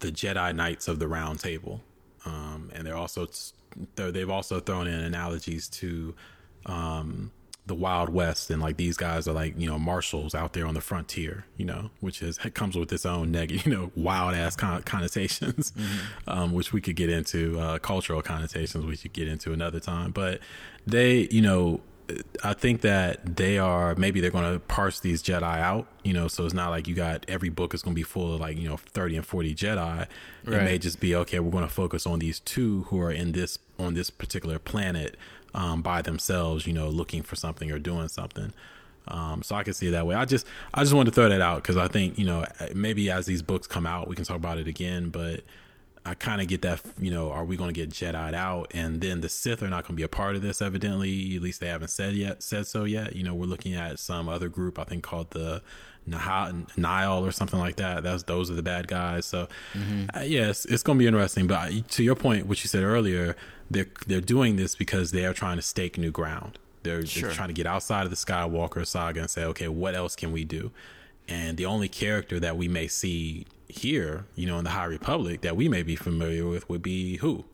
the Jedi Knights of the Round Table, um, and they're also they've also thrown in analogies to um, the Wild West, and like these guys are like you know marshals out there on the frontier, you know, which is comes with its own negative, you know, wild ass con- connotations, um, which we could get into uh, cultural connotations, we could get into another time, but they, you know. I think that they are maybe they're going to parse these Jedi out, you know, so it's not like you got every book is going to be full of like, you know, 30 and 40 Jedi. It may just be okay, we're going to focus on these two who are in this on this particular planet um, by themselves, you know, looking for something or doing something. Um, so I can see it that way. I just I just wanted to throw that out because I think you know maybe as these books come out we can talk about it again, but I kind of get that, you know, are we going to get Jedi'd out? And then the Sith are not going to be a part of this, evidently. At least they haven't said yet, said so yet. You know, we're looking at some other group, I think called the Naha- Nile or something like that. That's those are the bad guys. So, uh, yes, it's going to be interesting. But I- to your point, what you said earlier, they're they're doing this because they are trying to stake new ground. They're, Sure. they're trying to get outside of the Skywalker saga and say, okay, what else can we do? And the only character that we may see here, you know, in the High Republic that we may be familiar with would be who?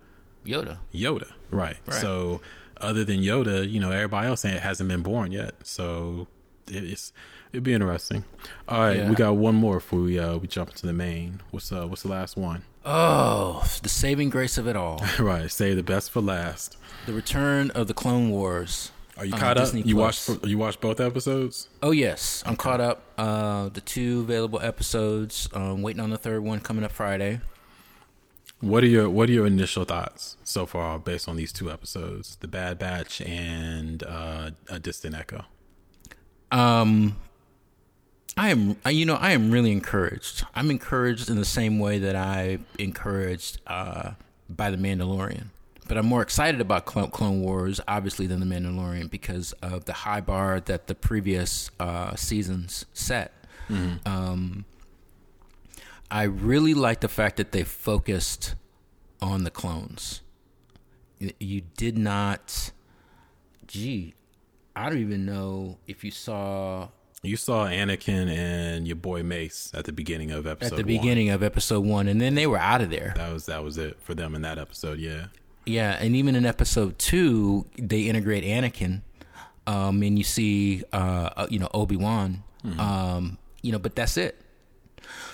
Yoda. Yoda. Right. Right. So other than Yoda, you know, everybody else hasn't been born yet. So it's it'd be interesting. All right, Yeah. we got one more before we uh we jump into the main. What's uh what's the last one? Oh, the saving grace of it all. right, say the best for last. the return of the Clone Wars. Are you on caught up? Disney You Plus. watched you watched both episodes? Oh yes, I'm caught up. Uh, the two available episodes. Um, waiting on the third one coming up Friday. What are your What are your initial thoughts so far based on these two episodes, The Bad Batch and uh, A Distant Echo? Um, I am, I- you know, I am really encouraged. I'm encouraged in the same way that I encouraged uh, by the Mandalorian. But I'm more excited about Clone, Clone Wars, obviously, than the Mandalorian because of the high bar that the previous uh, seasons set. Um, I really like the fact that they focused on the clones. You did not. Gee, I don't even know if you saw You saw Anakin and your boy Mace at the beginning of episode. at the one. beginning of episode one, and then they were out of there. That was that was it for them in that episode. Yeah. Yeah, and even in episode two, they integrate Anakin, um, and you see, uh, uh, you know, Obi Wan, um, you know, but that's it.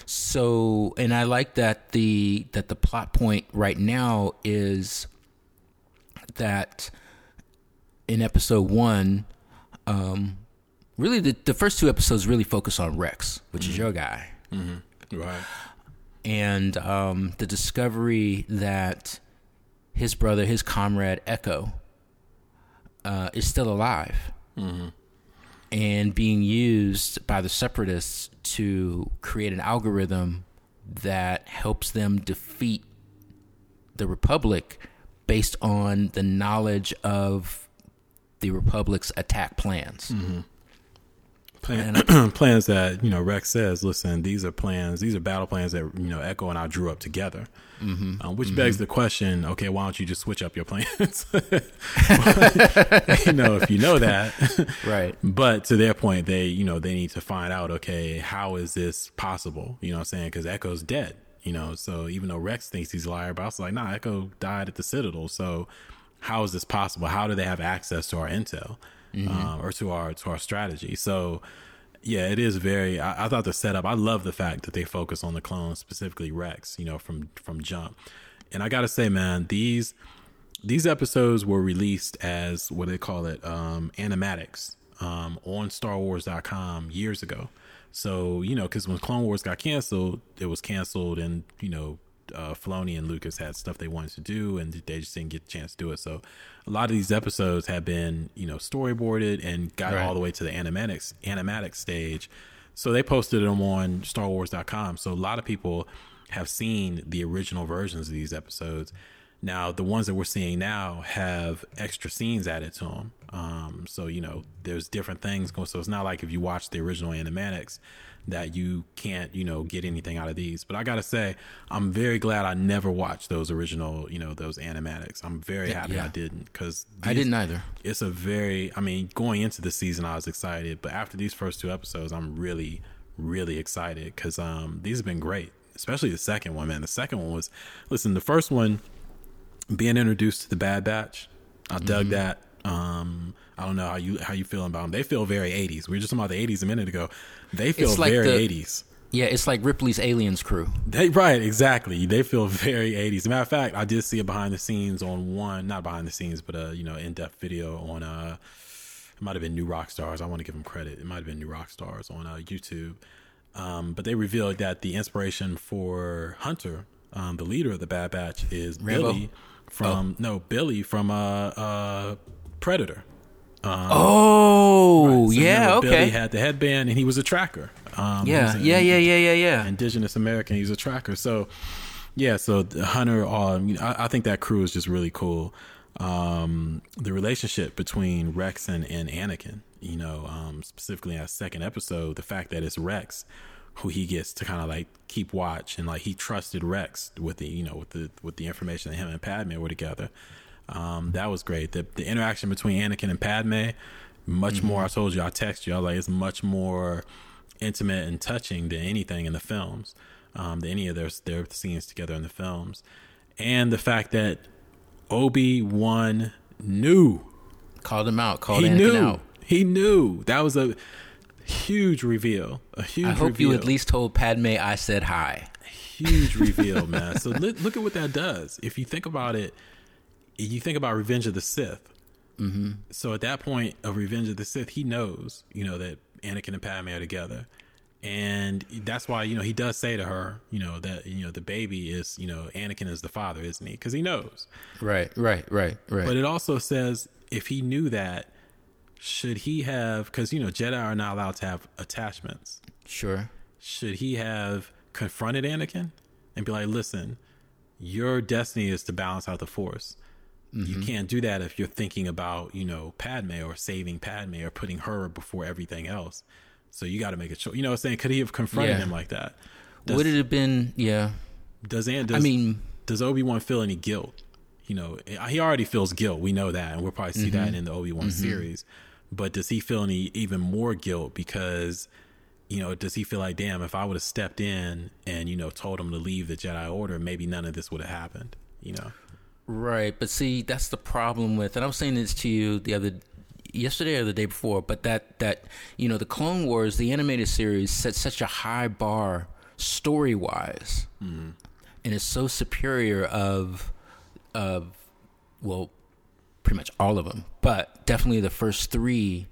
So, and I like that the that the plot point right now is that in episode one, um, really the the first two episodes really focus on Rex, which is your guy. Right. and um, the discovery that his brother, his comrade Echo, uh, is still alive and being used by the separatists to create an algorithm that helps them defeat the republic based on the knowledge of the republic's attack plans. Plan, plans that you know Rex says. Listen, these are plans. These are battle plans that you know Echo and I drew up together. Mm-hmm. Um, which begs the question: Okay, why don't you just switch up your plans? you know, if you know that, Right. But to their point, they you know they need to find out. Okay, how is this possible? You know, what I'm saying because Echo's dead. You know, so even though Rex thinks he's a liar, but I was like, nah, Echo died at the Citadel. So how is this possible? How do they have access to our intel um, or to our to our strategy? So yeah, it is very. I, I thought the setup. I love the fact that they focus on the clones, specifically Rex. You know, from from jump. And I gotta say, man, these these episodes were released as what do they call it, um, animatics um, on StarWars.com years ago. So you know, because when Clone Wars got canceled, it was canceled, and you know, uh, Filoni and Lucas had stuff they wanted to do, and they just didn't get a chance to do it. So a lot of these episodes have been you know storyboarded and got Right. all the way to the animatics animatic stage. So they posted them on StarWars.com. So a lot of people have seen the original versions of these episodes. Now, the ones that we're seeing now have extra scenes added to them. Um, so, you know, there's different things going. So it's not like if you watch the original animatics that you can't, you know, get anything out of these. But I got to say, I'm very glad I never watched those original, you know, those animatics. I'm very happy yeah. I didn't because I didn't either. it's a very i mean going into the season i was excited but after these first two episodes i'm really really excited because um these have been great especially the second one man the second one was listen the first one being introduced to the bad batch i Mm-hmm. dug that um i don't know how you how you feeling about them they feel very 80s we were just talking about the 80s a minute ago they feel It's like very the- 80s Yeah, it's like Ripley's Aliens crew. they right, exactly. They feel very 80s. Matter of fact, I did see a behind the scenes on one, not behind the scenes, but a you know in depth video on uh, it might have been New Rockstars. I want to give them credit. It might have been New Rockstars on uh, YouTube. Um, but they revealed that the inspiration for Hunter, um, the leader of the Bad Batch, is Rambo? Billy from no Billy from uh, uh, Predator. Oh, So yeah, remember, Billy okay. had the headband and he was a tracker. Um, yeah, yeah, yeah, yeah, yeah, yeah. indigenous American. He's a tracker. So, yeah. So Hunter, um, I, I think that crew is just really cool. Um, the relationship between Rex and, and Anakin, you know, um, specifically in that second episode, the fact that it's Rex who he gets to kind of like keep watch and like he trusted Rex with the you know with the with the information that him and Padme were together. Um, that was great. The the interaction between Anakin and Padme, much more. I told you, I text you. I was like, it's much more intimate and touching than anything in the films. Um, than any of their their scenes together in the films, and the fact that Obi Wan knew Called him out. Called he Anakin knew out. he knew that was a huge reveal. A huge. I hope reveal. you at least told Padme I said hi. huge reveal, man. So look, look at what that does. If you think about it, you think about Revenge of the Sith. Mm-hmm. So at that point of Revenge of the Sith, he knows, you know, that Anakin and Padme are together, and that's why you know he does say to her, you know, that you know the baby is, you know, Anakin is the father, isn't he? Because he knows. Right, right, right, right. But it also says if he knew that, should he have? Because you know Jedi are not allowed to have attachments sure. should he have confronted Anakin and be like, listen, your destiny is to balance out the force. You mm-hmm. can't do that if you're thinking about, you know, Padme or saving Padme or putting her before everything else. So you got to make a choice. You know what I'm saying? Could he have confronted Yeah. him like that? Does, Would it have been? Yeah. does, An- does I mean, does Obi Wan feel any guilt? You know, he already feels guilt. We know that, and we'll probably see that mm-hmm. in the Obi Wan mm-hmm. series. But does he feel any even more guilt because, you know, does he feel like, damn, if I would have stepped in and you know told him to leave the Jedi Order, maybe none of this would have happened. You know, Right, but see, that's the problem with, and I was saying this to you the other, yesterday or the day before, but that that you know the Clone Wars, the animated series, set such a high bar story wise, mm-hmm. and is so superior of of well, pretty much all of them, but definitely the first three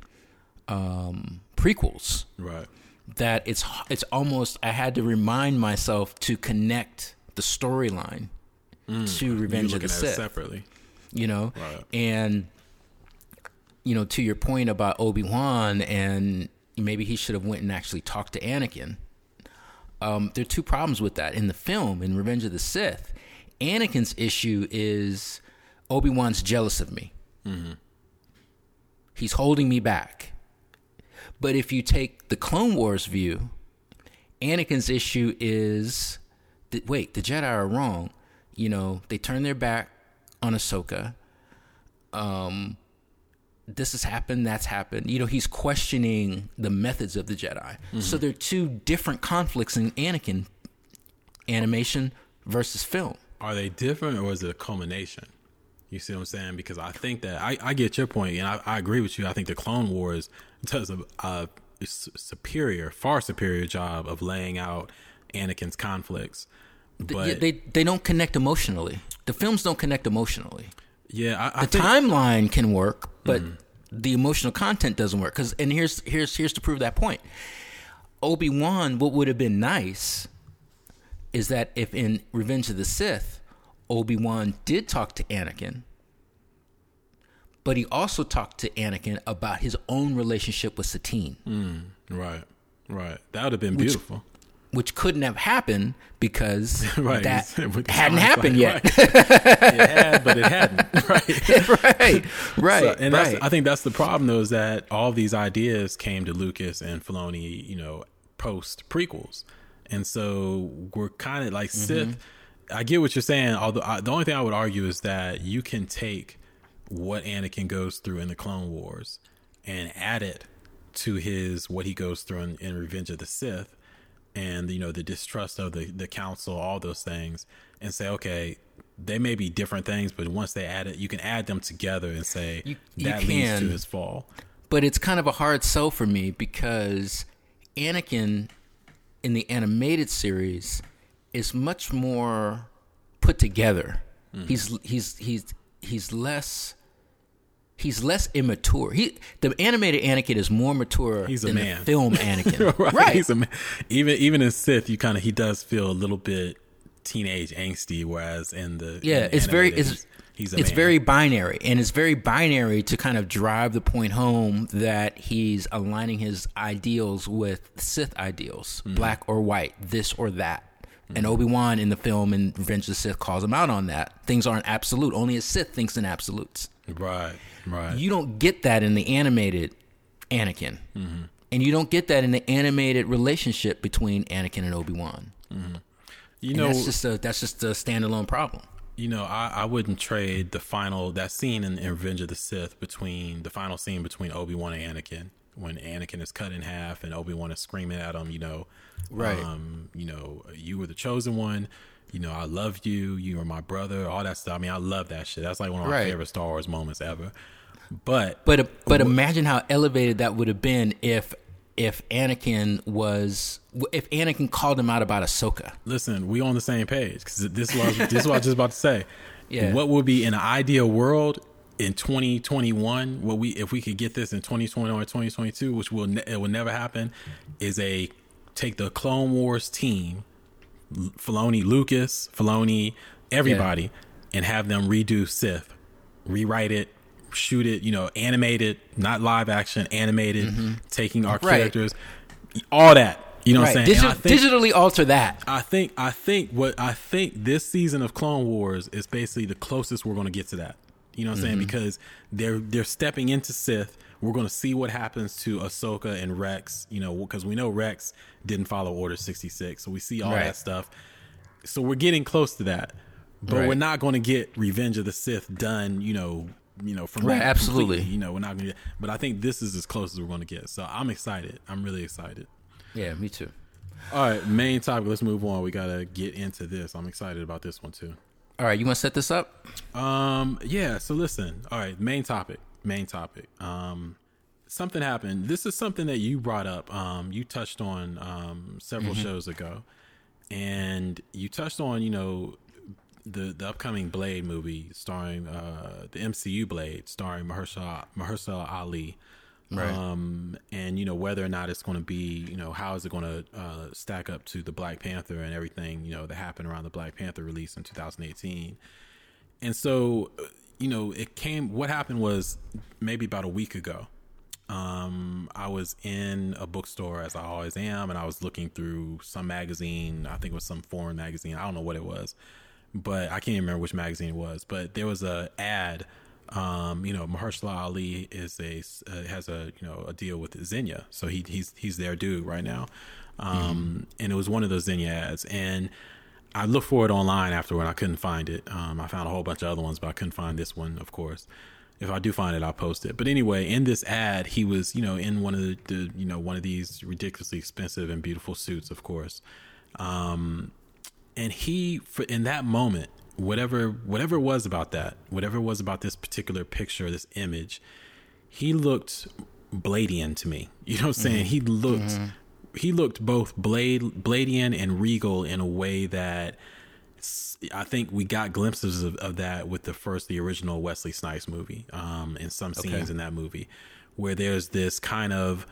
um, prequels right? that it's it's almost I had to remind myself to connect the storyline to Revenge of the Sith separately, you know Right. and you know, to your point about Obi Wan, and maybe he should have went and actually talked to Anakin. Um, there are two problems with that in the film in Revenge of the Sith. Anakin's issue is Obi Wan's jealous of me. He's holding me back. But if you take the Clone Wars view, Anakin's issue is that, wait, the Jedi are wrong. You know, they turn their back on Ahsoka. Um, this has happened, that's happened. You know, he's questioning the methods of the Jedi. So there are two different conflicts in Anakin animation versus film. Are they different or is it a culmination? You see what I'm saying? Because I think that I, I get your point, and I, I agree with you. I think the Clone Wars does a, a superior, far superior job of laying out Anakin's conflicts. But Yeah, they they don't connect emotionally. The films don't connect emotionally. yeah, I, I The timeline can work, but hmm. the emotional content doesn't work. Cause and here's here's here's to prove that point. Obi Wan, what would have been nice is that if in Revenge of the Sith, Obi Wan did talk to Anakin, but he also talked to Anakin about his own relationship with Satine, right, right. That would have been beautiful. which couldn't have happened because Right. that hadn't happened yet. right. it had, but it hadn't. Right. right, right, So- and right. that's, I think that's the problem, though, is that all these ideas came to Lucas and Filoni, you know, post prequels, and so we're kind of like Mm-hmm. Sith. I get what you're saying. Although I, the only thing I would argue is that you can take what Anakin goes through in the Clone Wars and add it to his what he goes through in, in Revenge of the Sith, and you know the distrust of the the Council, all those things, and say, okay, they may be different things, but once they add it, you can add them together and say You- you that leads to can. his fall. but it's kind of a hard sell for me because Anakin in the animated series is much more put together. Mm-hmm. He's he's he's he's less he's less immature. He the animated Anakin is more mature He's a than man. the film Anakin. right. He's a man. Even even in Sith, you kind of he does feel a little bit teenage angsty, whereas in the Yeah, in the it's very it's he's a it's man. very binary, and it's very binary to kind of drive the point home that he's aligning his ideals with Sith ideals, Mm-hmm. black or white, this or that. And Obi Wan in the film and Revenge of the Sith calls him out on that. Things aren't absolute. Only a Sith thinks in absolutes. right, right. You don't get that in the animated Anakin, Mm-hmm. and you don't get that in the animated relationship between Anakin and Obi Wan. you And know, that's just a that's just a standalone problem. you know, I, I wouldn't trade the final that scene in, in Revenge of the Sith between the final scene between Obi Wan and Anakin when Anakin is cut in half and Obi Wan is screaming at him, you know, Right. Um, you know, you were the chosen one. You know, I love you. You are my brother. All that stuff. I mean, I love that shit. That's like one of my Right. favorite Star Wars moments ever. But But but imagine how elevated that would have been if if Anakin was if Anakin called him out about Ahsoka. listen, we on the same page because this is what was, this is what I was just about to say. Yeah. What would be in an ideal world in 2021? What we if we could get this in 2020 or 2022, which will ne- it will never happen, is a take the Clone Wars team, Filoni, Lucas, Filoni, everybody, and have them redo Sith, rewrite it. Shoot it, you know, animate it, not live action, animated, taking our Mm-hmm. Right. characters, all that. You know what I'm saying? Digi- think- digitally alter that. I think I think what I think this season of Clone Wars is basically the closest we're going to get to that. You know what I'm saying? Because they're they're stepping into Sith. We're going to see what happens to Ahsoka and Rex. You know, because we know Rex didn't follow Order 66, so we see all Right. that stuff. So we're getting close to that, but Right. we're not going to get Revenge of the Sith done. You know, you know from Right, absolutely. You know, we're not going to. But I think this is as close as we're going to get. So I'm excited. I'm really excited. Yeah, me too. All right, main topic. Let's move on. We gotta get into this. I'm excited about this one too. All right, you want to set this up? Um, yeah. So listen. All right, main topic. Main topic. Um, something happened. This is something that you brought up. Um, you touched on um several shows ago, and you touched on you know the the upcoming Blade movie starring uh the MCU Blade starring Mahershala Mahershala Ali. Right. Um, and you know whether or not it's going to be, you know, how is it going to uh, stack up to the Black Panther and everything, you know, that happened around the Black Panther release in 2018. And so, you know, it came. What happened was maybe about a week ago. Um, I was in a bookstore as I always am, and I was looking through some magazine. I think it was some foreign magazine. I don't know what it was, but I can't even remember which magazine it was. But there was a ad. Um, you know, Mahershala Ali is a uh, has a you know a deal with Zegna, so he he's he's their dude right now. Um, and it was one of those Zegna ads, and I looked for it online afterward. I couldn't find it. Um, I found a whole bunch of other ones, but I couldn't find this one, of course. If I do find it, I'll post it. But anyway, in this ad, he was, you know, in one of the, the you know, one of these ridiculously expensive and beautiful suits, of course. Um, and he, for, in that moment, whatever, whatever it was about that, whatever it was about this particular picture, this image, he looked Bladian to me. You know what I'm saying? He looked mm-hmm he looked both Blade Bladian and regal in a way that I think we got glimpses of, of, that with the first, the original Wesley Snipes movie, um, in some scenes okay. in that movie, where there's this kind of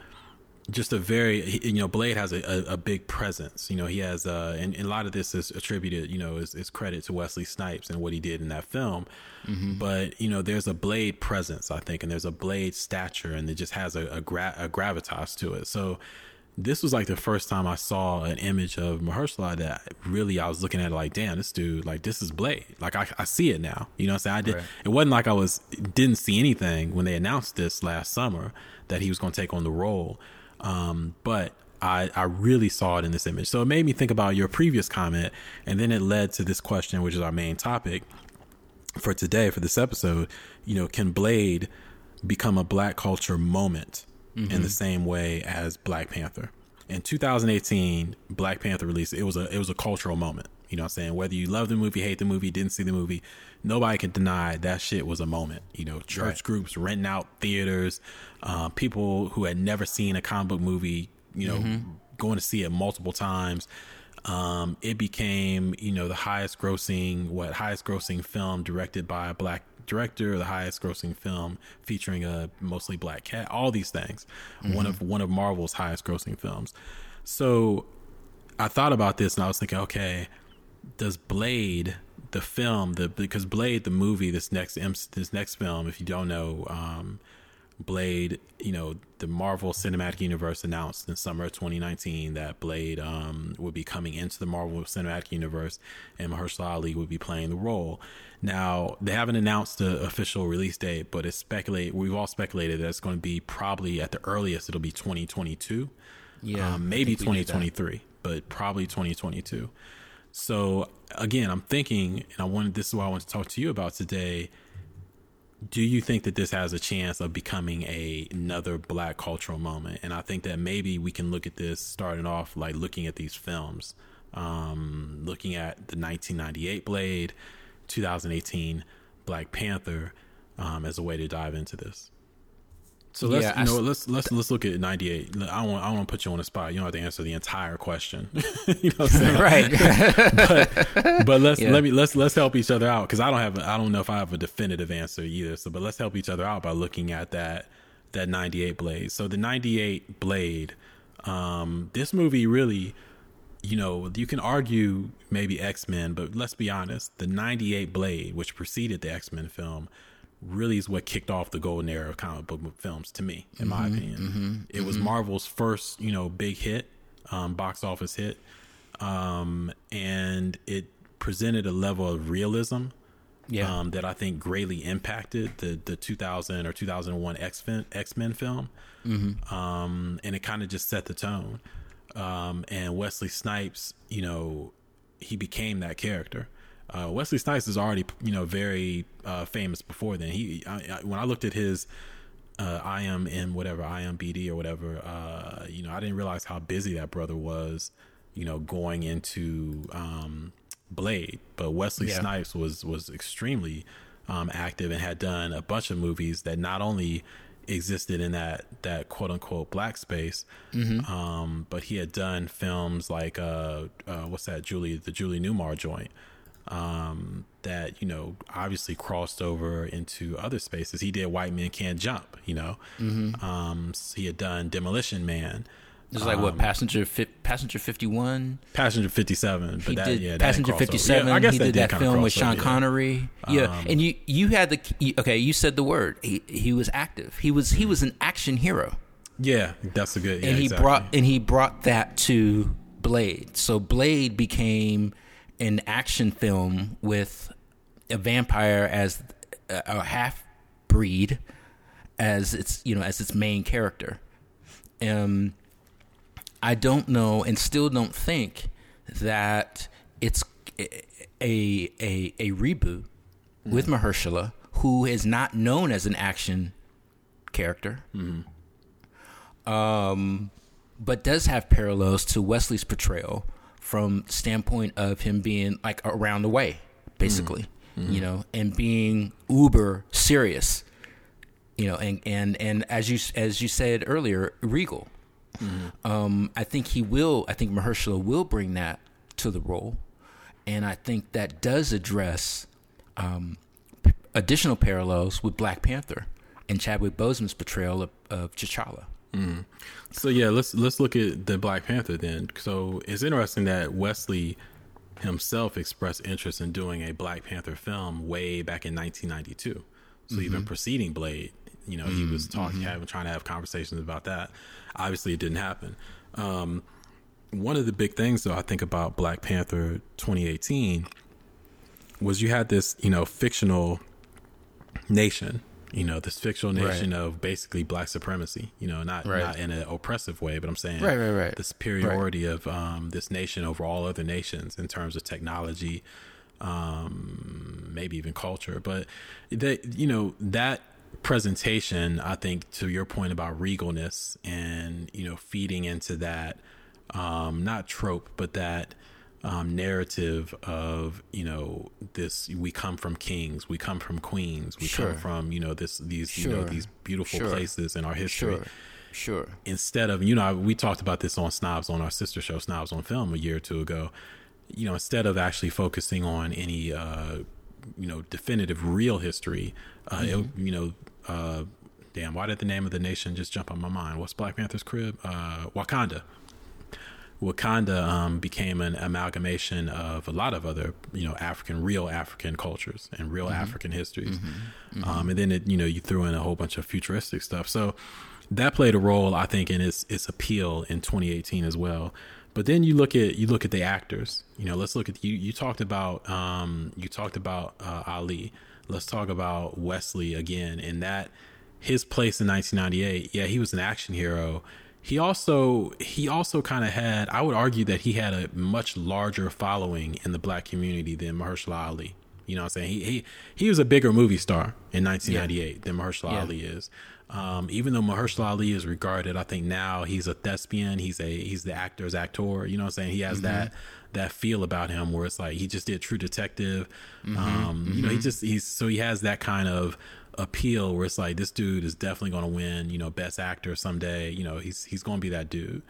just a very, you know, Blade has a, a, a big presence. You know, he has, uh, and, and, a lot of this is attributed, you know, is, is, credit to Wesley Snipes and what he did in that film. Mm-hmm. But you know, there's a Blade presence, I think, and there's a Blade stature, and it just has a, a, gra- a gravitas to it. So this was like the first time I saw an image of Mahershala that really I was looking at it like, damn, this dude, like this is Blade. Like I, I see it now. You know what I'm saying? I did right. it wasn't like I was didn't see anything when they announced this last summer that he was gonna take on the role. Um, but I, I really saw it in this image. So it made me think about your previous comment and then it led to this question, which is our main topic for today, for this episode. You know, can Blade become a black culture moment? Mm-hmm. in the same way as Black Panther. In 2018, Black Panther released it was a it was a cultural moment. You know what I'm saying? Whether you love the movie, hate the movie, didn't see the movie, nobody can deny that shit was a moment. You know, church right. groups renting out theaters, uh, people who had never seen a comic book movie, you know, mm-hmm. going to see it multiple times. Um, it became, you know, the highest grossing, what highest grossing film directed by a black director, the highest grossing film featuring a mostly black cat, all these things. Mm-hmm. One of one of Marvel's highest grossing films. So I thought about this and I was thinking, okay, does Blade the film the because Blade the movie this next this next film if you don't know um, Blade, you know, the Marvel Cinematic Universe announced in summer of 2019 that Blade um, would be coming into the Marvel Cinematic Universe and Mahershala Ali would be playing the role. Now, they haven't announced the official release date, but it's speculated, we've all speculated that it's going to be probably at the earliest, it'll be 2022. Yeah. Um, maybe 2023, but probably 2022. So, again, I'm thinking, and I wanted, this is what I want to talk to you about today do you think that this has a chance of becoming a another black cultural moment? And i think that maybe we can look at this starting off like looking at these films. Um, looking at the 1998 blade 2018 black panther um, as a way to dive into this so let's yeah, you know let's let's let's look at 98. I want I want to put you on the spot. You don't have to answer the entire question. you know right. but, but let's yeah. let me let's let's help each other out cuz I don't have I don't know if I have a definitive answer either. So but let's help each other out by looking at that that 98 blade. So the 98 blade um this movie really you know, you can argue maybe X-Men, but let's be honest, the 98 blade which preceded the X-Men film really is what kicked off the golden era of comic book films to me, in mm-hmm, my opinion. Mm-hmm, it mm-hmm. was Marvel's first, you know, big hit, um, box office hit, um, and it presented a level of realism. Yeah. Um, that I think greatly impacted the the 2000 or 2001 X-Men, X Men film, mm-hmm. um, and it kind of just set the tone. Um, and Wesley Snipes, you know, he became that character. Uh, Wesley Snipes is already, you know, very uh, famous before then. He, I, I, when I looked at his uh, I am in whatever IMBD or whatever, uh, you know, I didn't realize how busy that brother was, you know, going into um, Blade. But Wesley yeah. Snipes was was extremely um, active and had done a bunch of movies that not only existed in that that quote unquote black space. Mm-hmm. Um, but he had done films like uh, uh, what's that Julie the Julie Newmar joint, um, that you know obviously crossed over into other spaces. He did White Men Can't Jump, you know. Mm-hmm. Um, he had done Demolition Man. It's like what passenger fi- passenger fifty one. Passenger fifty seven. But He that, did yeah, that passenger fifty seven. Yeah, I guess he that did that film with Sean yeah. Connery. Yeah, Um, and you you had the okay. You said the word. He he was active. He was he was an action hero. Yeah, that's a good. Yeah, and he exactly. brought and he brought that to Blade. So Blade became an action film with a vampire as a, a half breed as its you know as its main character. Um, I don't know and still don't think that it's a a a reboot with Mahershala, who is not known as an action character. Um, but does have parallels to Wesley's portrayal from standpoint of him being like around the way, basically, you know, and being uber serious, you know, and and and as you as you said earlier, regal. Um, I think he will. I think Mahershala will bring that to the role, and I think that does address um, p- additional parallels with Black Panther and Chadwick Boseman's portrayal of, of T'Challa. Mm. So yeah, let's let's look at the Black Panther then. So it's interesting that Wesley himself expressed interest in doing a Black Panther film way back in 1992. So even mm-hmm. preceding Blade, you know, he was talking, mm-hmm. having trying to have conversations about that. Obviously, it didn't happen. Um, one of the big things, though, I think about Black Panther 2018 was you had this, you know, fictional nation, you know, this fictional nation of basically black supremacy, you know, not Right. not in an oppressive way, but I'm saying Right, right, right. the superiority of um, this nation over all other nations in terms of technology, um, maybe even culture. But that you know that presentation, I think, to your point about regalness and you know feeding into that um, not trope, but that um, narrative of you know this we come from kings, we come from queens, we Sure. come from you know this these you know these beautiful Sure. places in our history. Sure, sure. instead of you know we talked about this on snobs on our sister show snobs on film a year or two ago. You know instead of actually focusing on any uh you know definitive real history uh it, you know uh damn why did the name of the nation just jump on my mind? What's black panther's crib? Uh wakanda Wakanda um, became an amalgamation of a lot of other, you know, African, real African cultures and real African histories. Um, and then it, you know, you threw in a whole bunch of futuristic stuff. So that played a role, I think, in its its appeal in 2018 as well. But then you look at you look at the actors. You know, let's look at you. You talked about um, you talked about uh, Ali. Let's talk about Wesley again. And that his place in 1998. Yeah, he was an action hero. He also he also kind of had. I would argue that he had a much larger following in the black community than Mahershala Ali. You know what I'm saying? He he he was a bigger movie star in 1998 than Mahershala Yeah. Ali is. Um, even though Mahershala Ali is regarded, I think now he's a thespian. He's a he's the actor's actor. You know what I'm saying? He has that that feel about him where it's like he just did True Detective. um, You know, he just he's so he has that kind of appeal where it's like this dude is definitely going to win. You know, best actor someday. You know, he's he's going to be that dude.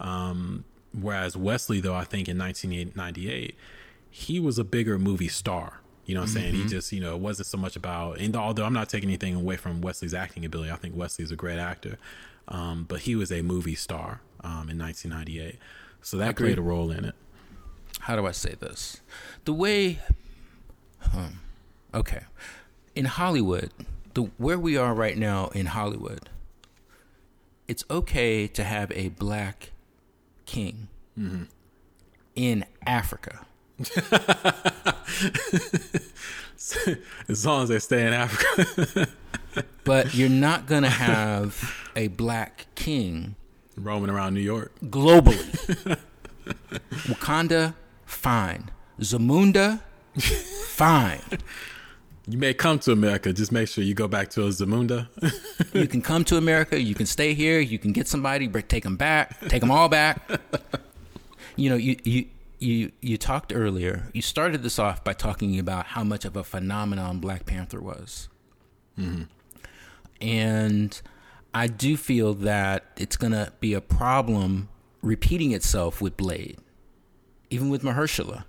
Um, whereas Wesley, though, I think in 1998, he was a bigger movie star. You know what I'm saying? He just, you know, it wasn't so much about, and although I'm not taking anything away from Wesley's acting ability, I think Wesley is a great actor. Um, but he was a movie star um, in 1998. So that Agreed. played a role in it. how do I say this? The way, hmm, okay, in Hollywood, the where we are right now in Hollywood, it's okay to have a black king mm-hmm. in Africa. As long as they stay in Africa, But you're not gonna have a black king roaming around New York. globally. Wakanda, fine. Zamunda, fine. You may come to America, just make sure you go back to Zamunda. You can come to America. You can stay here. You can get somebody, take them back, take them all back. You know, you you you you talked earlier. You started this off by talking about how much of a phenomenon Black Panther was, mm-hmm. and I do feel that it's gonna be a problem repeating itself with Blade, even with Mahershala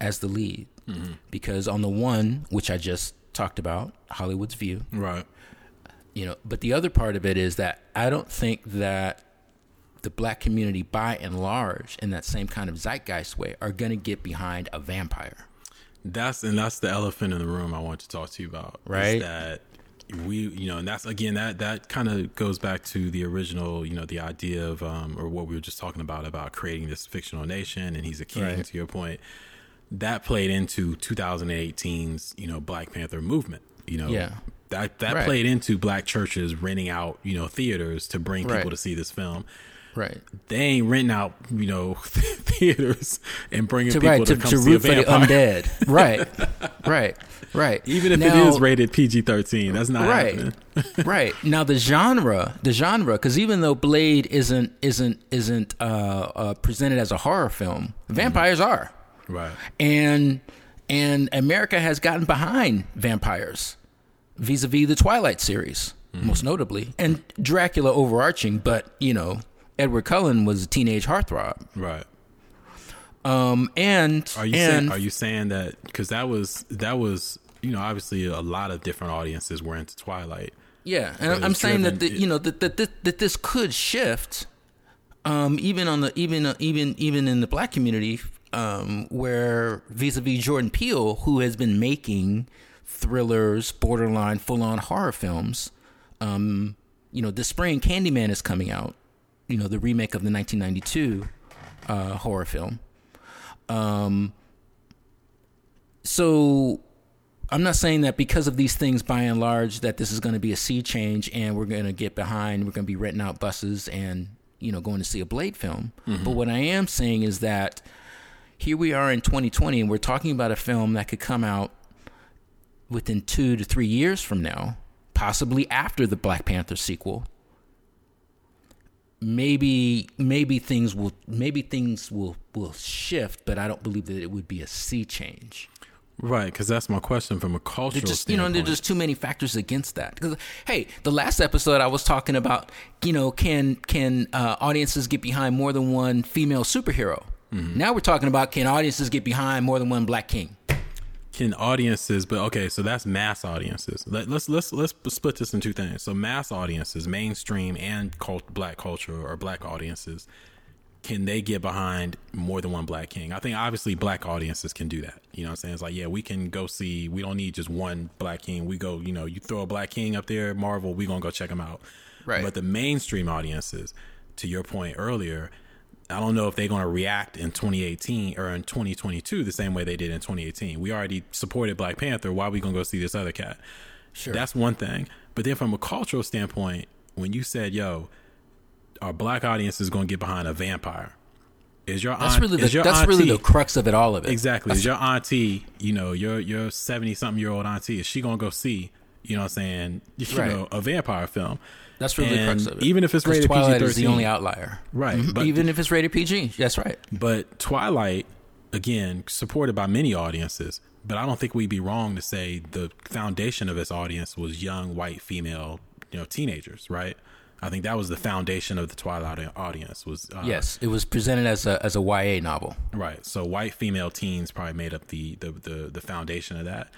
as the lead, because on the one which I just talked about, Hollywood's View right. you know but the other part of it is that i don't think that the black community by and large in that same kind of zeitgeist way are going to get behind a vampire. That's and that's the elephant in the room I want to talk to you about. is Right. that we you know and that's again that that kind of goes back to the original you know the idea of um or what we were just talking about about creating this fictional nation and he's a king Right. to your point that played into 2018's you know black panther movement you know Yeah. that that Right. played into black churches renting out you know theaters to bring people Right. to see this film Right. they ain't renting out you know theaters and bringing To, people right, to, to, come to root for the undead. right. Right. Right. even if Now- it is rated PG-13 that's not right happening right now the genre the genre because even though blade isn't isn't isn't uh, uh presented as a horror film vampires are right. And and america has gotten behind vampires vis-a-vis the twilight series most notably and dracula overarching but you know edward cullen was a teenage heartthrob. Right. Um and Are you and saying, are you saying that because that was that was you know obviously a lot of different audiences were into Twilight. Yeah, and I'm saying that the, driven- you know that that, that that this could shift, um, even on the even uh, even even in the black community, um, where vis-a-vis Jordan Peele, who has been making thrillers, borderline full-on horror films, um, you know, this spring Candyman is coming out, you know, the remake of the 1992 uh, horror film. Um, so I'm not saying that because of these things, by and large, that this is going to be a sea change and we're going to get behind. We're going to be renting out buses and you know going to see a Blade film. But what I am saying is that here we are in 2020 and we're talking about a film that could come out within two to three years from now, possibly after the Black Panther sequel. Maybe maybe things will maybe things will will shift, but I don't believe that it would be a sea change. Right, because that's my question from a cultural just you know, there's just too many factors against that. Because hey, the last episode I was talking about, you know, can can uh, audiences get behind more than one female superhero? Mm-hmm. Now we're talking about can audiences get behind more than one black king? can audiences but okay so that's mass audiences. Let, let's let's let's split this in two things. So mass audiences mainstream and cult, black culture or black audiences can they get behind more than one black king? I think obviously black audiences can do that. You know what i'm saying? It's like yeah we can go see we don't need just one black king. We go you know you throw a black king up there marvel we gonna go check them out. Right. but the mainstream audiences to your point earlier I don't know if they're going to react in 2018 or in 2022 the same way they did in 2018. We already supported Black Panther. Why are we going to go see this other cat? Sure. That's one thing. But then from a cultural standpoint, when you said, yo, our black audience is going to get behind a vampire, is your That's aunt, really the your that's auntie, really the crux of it all of it. Exactly. Is your auntie, you know, your your 70 something year old auntie, is she going to go see, you know what I'm saying, you Right. know, a vampire film? That's really the crux of it. even if it's rated Twilight is PG-13. the only outlier, Right, Mhm. but- even if it's rated PG, that's right. But Twilight, again, supported by many audiences, but I don't think we'd be wrong to say the foundation of its audience was young white female, you know, teenagers, right? I think that was the foundation of the Twilight audience was uh, Yes, it was presented as a as a YA novel. right. So white female teens probably made up the the the, the foundation of that.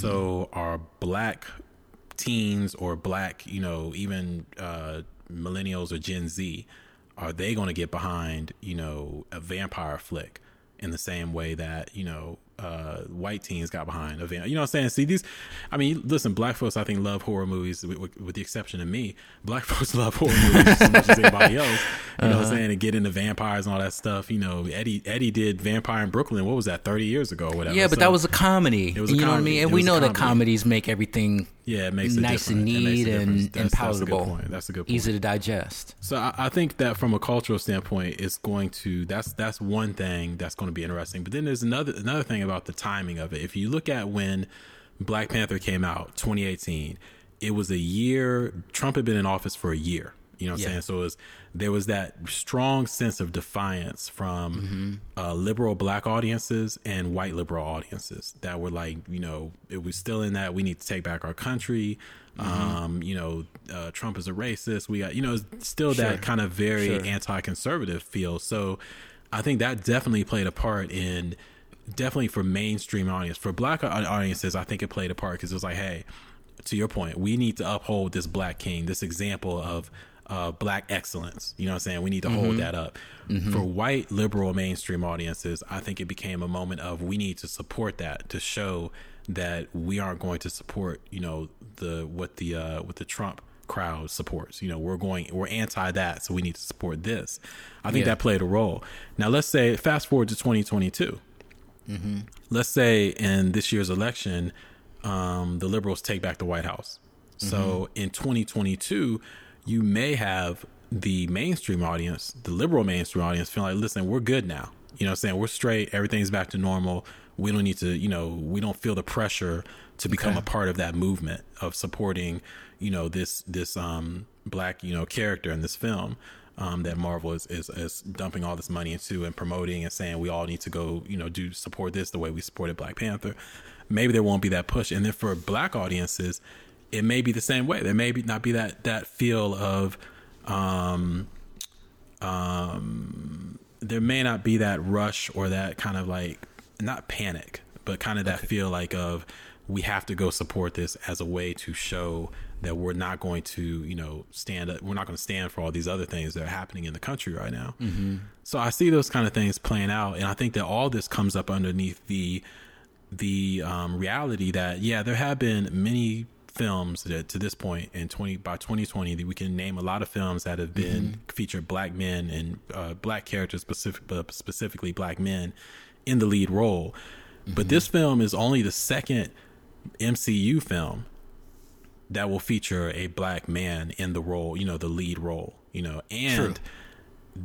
So our black teens or black, you know, even uh, millennials or Gen Z, are they going to get behind, you know, a vampire flick in the same way that you know uh, white teens got behind a vampire? You know what I'm saying? See these, I mean, listen, black folks I think love horror movies with, with, with the exception of me. Black folks love horror movies as much as anybody else. You know what I'm saying? And get into vampires and all that stuff. You know, Eddie Eddie did Vampire in Brooklyn. What was that? 30 years ago, or whatever. Yeah, but So- that was a comedy. It was a you know what I comedy. mean? And we know that comedies make everything yeah, it makes it nice and different. Neat and, and That's- that's a palatable. good point. That's a good point. Easy to digest. So I, I think that from a cultural standpoint, it's going to that's that's one thing that's going to be interesting. But then there's another another thing about the timing of it. If you look at when Black Panther came out, 2018, it was a year. Trump had been in office for a year. You know what I'm saying? So it was, there was that strong sense of defiance from uh, liberal black audiences and white liberal audiences that were like, you know, it was still in that we need to take back our country. Um, you know, uh, Trump is a racist. We got, you know, still Sure. that kind of very Sure. anti-conservative feel. So I think that definitely played a part in definitely for mainstream audience for black audiences. I think it played a part because it was like, hey, to your point, we need to uphold this black king, this example of uh, black excellence. You know what I'm saying? We need to hold that up. For white liberal mainstream audiences, I think it became a moment of we need to support that to show that we aren't going to support, you know, the what the uh, what the Trump crowd supports. You know, we're going we're anti that, so we need to support this. I think Yeah. that played a role. Now let's say fast forward to 2022. Let's say in this year's election, um, the liberals take back the White House. So in 2022, you may have the mainstream audience, the liberal mainstream audience, feeling like, listen, we're good now. You know what I'm saying? We're straight. Everything's back to normal. We don't need to, you know, we don't feel the pressure to become Okay. a part of that movement of supporting, you know, this, this, um, black, you know, character in this film. Um, that Marvel is, is is dumping all this money into and promoting and saying we all need to go, you know, do support this the way we supported Black Panther. Maybe there won't be that push, and then for black audiences, it may be the same way. There may be not be that that feel of, um, um, there may not be that rush or that kind of like not panic, but kind of that feel like of we have to go support this as a way to show that we're not going to, you know, stand up. We're not going to stand for all these other things that are happening in the country right now. Mm-hmm. So I see those kind of things playing out, and I think that all this comes up underneath the the um, reality that yeah, there have been many films that to this point in 20 by 2020 that we can name a lot of films that have been featured black men and uh, black characters specific, uh, specifically black men in the lead role. But this film is only the second MCU film that will feature a black man in the role, you know, the lead role, you know, and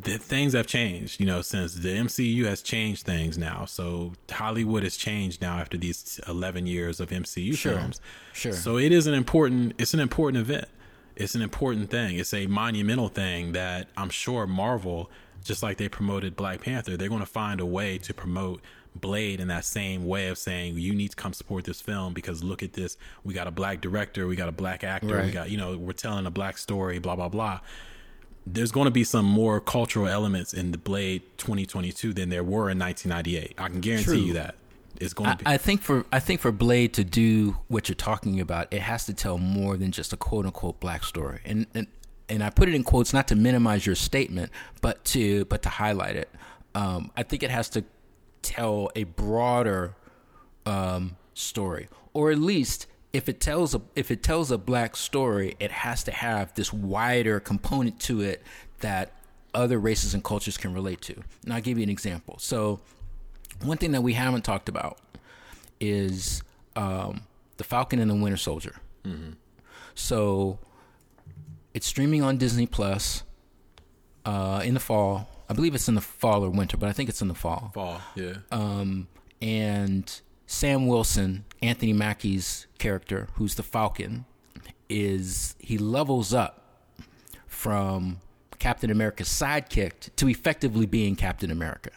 the things have changed, you know, since the MCU has changed things now. So Hollywood has changed now after these 11 years of MCU Sure. films. Sure. So it is an important, it's an important event. It's an important thing. It's a monumental thing that I'm sure Marvel, just like they promoted Black Panther, they're going to find a way to promote Blade in that same way of saying you need to come support this film because look at this. We got a black director, we got a black actor, we got you know we're telling a black story, blah blah blah. There's going to be some more cultural elements in the Blade 2022 than there were in 1998. I can guarantee True. you that. It's going to be. I, I think for I think for Blade to do what you're talking about, it has to tell more than just a quote unquote black story. And and and I put it in quotes not to minimize your statement, but to but to highlight it. Um, I think it has to tell a broader um, story, or at least if it tells a if it tells a black story, it has to have this wider component to it that other races and cultures can relate to. And I'll give you an example. So one thing that we haven't talked about is um, the Falcon and the Winter Soldier. So it's streaming on Disney Plus uh, in the fall. I believe it's in the fall or winter, but I think it's in the fall. fall. Yeah. Um, and Sam Wilson, Anthony Mackie's character, who's the Falcon, is he levels up from Captain America's sidekick to effectively being Captain America.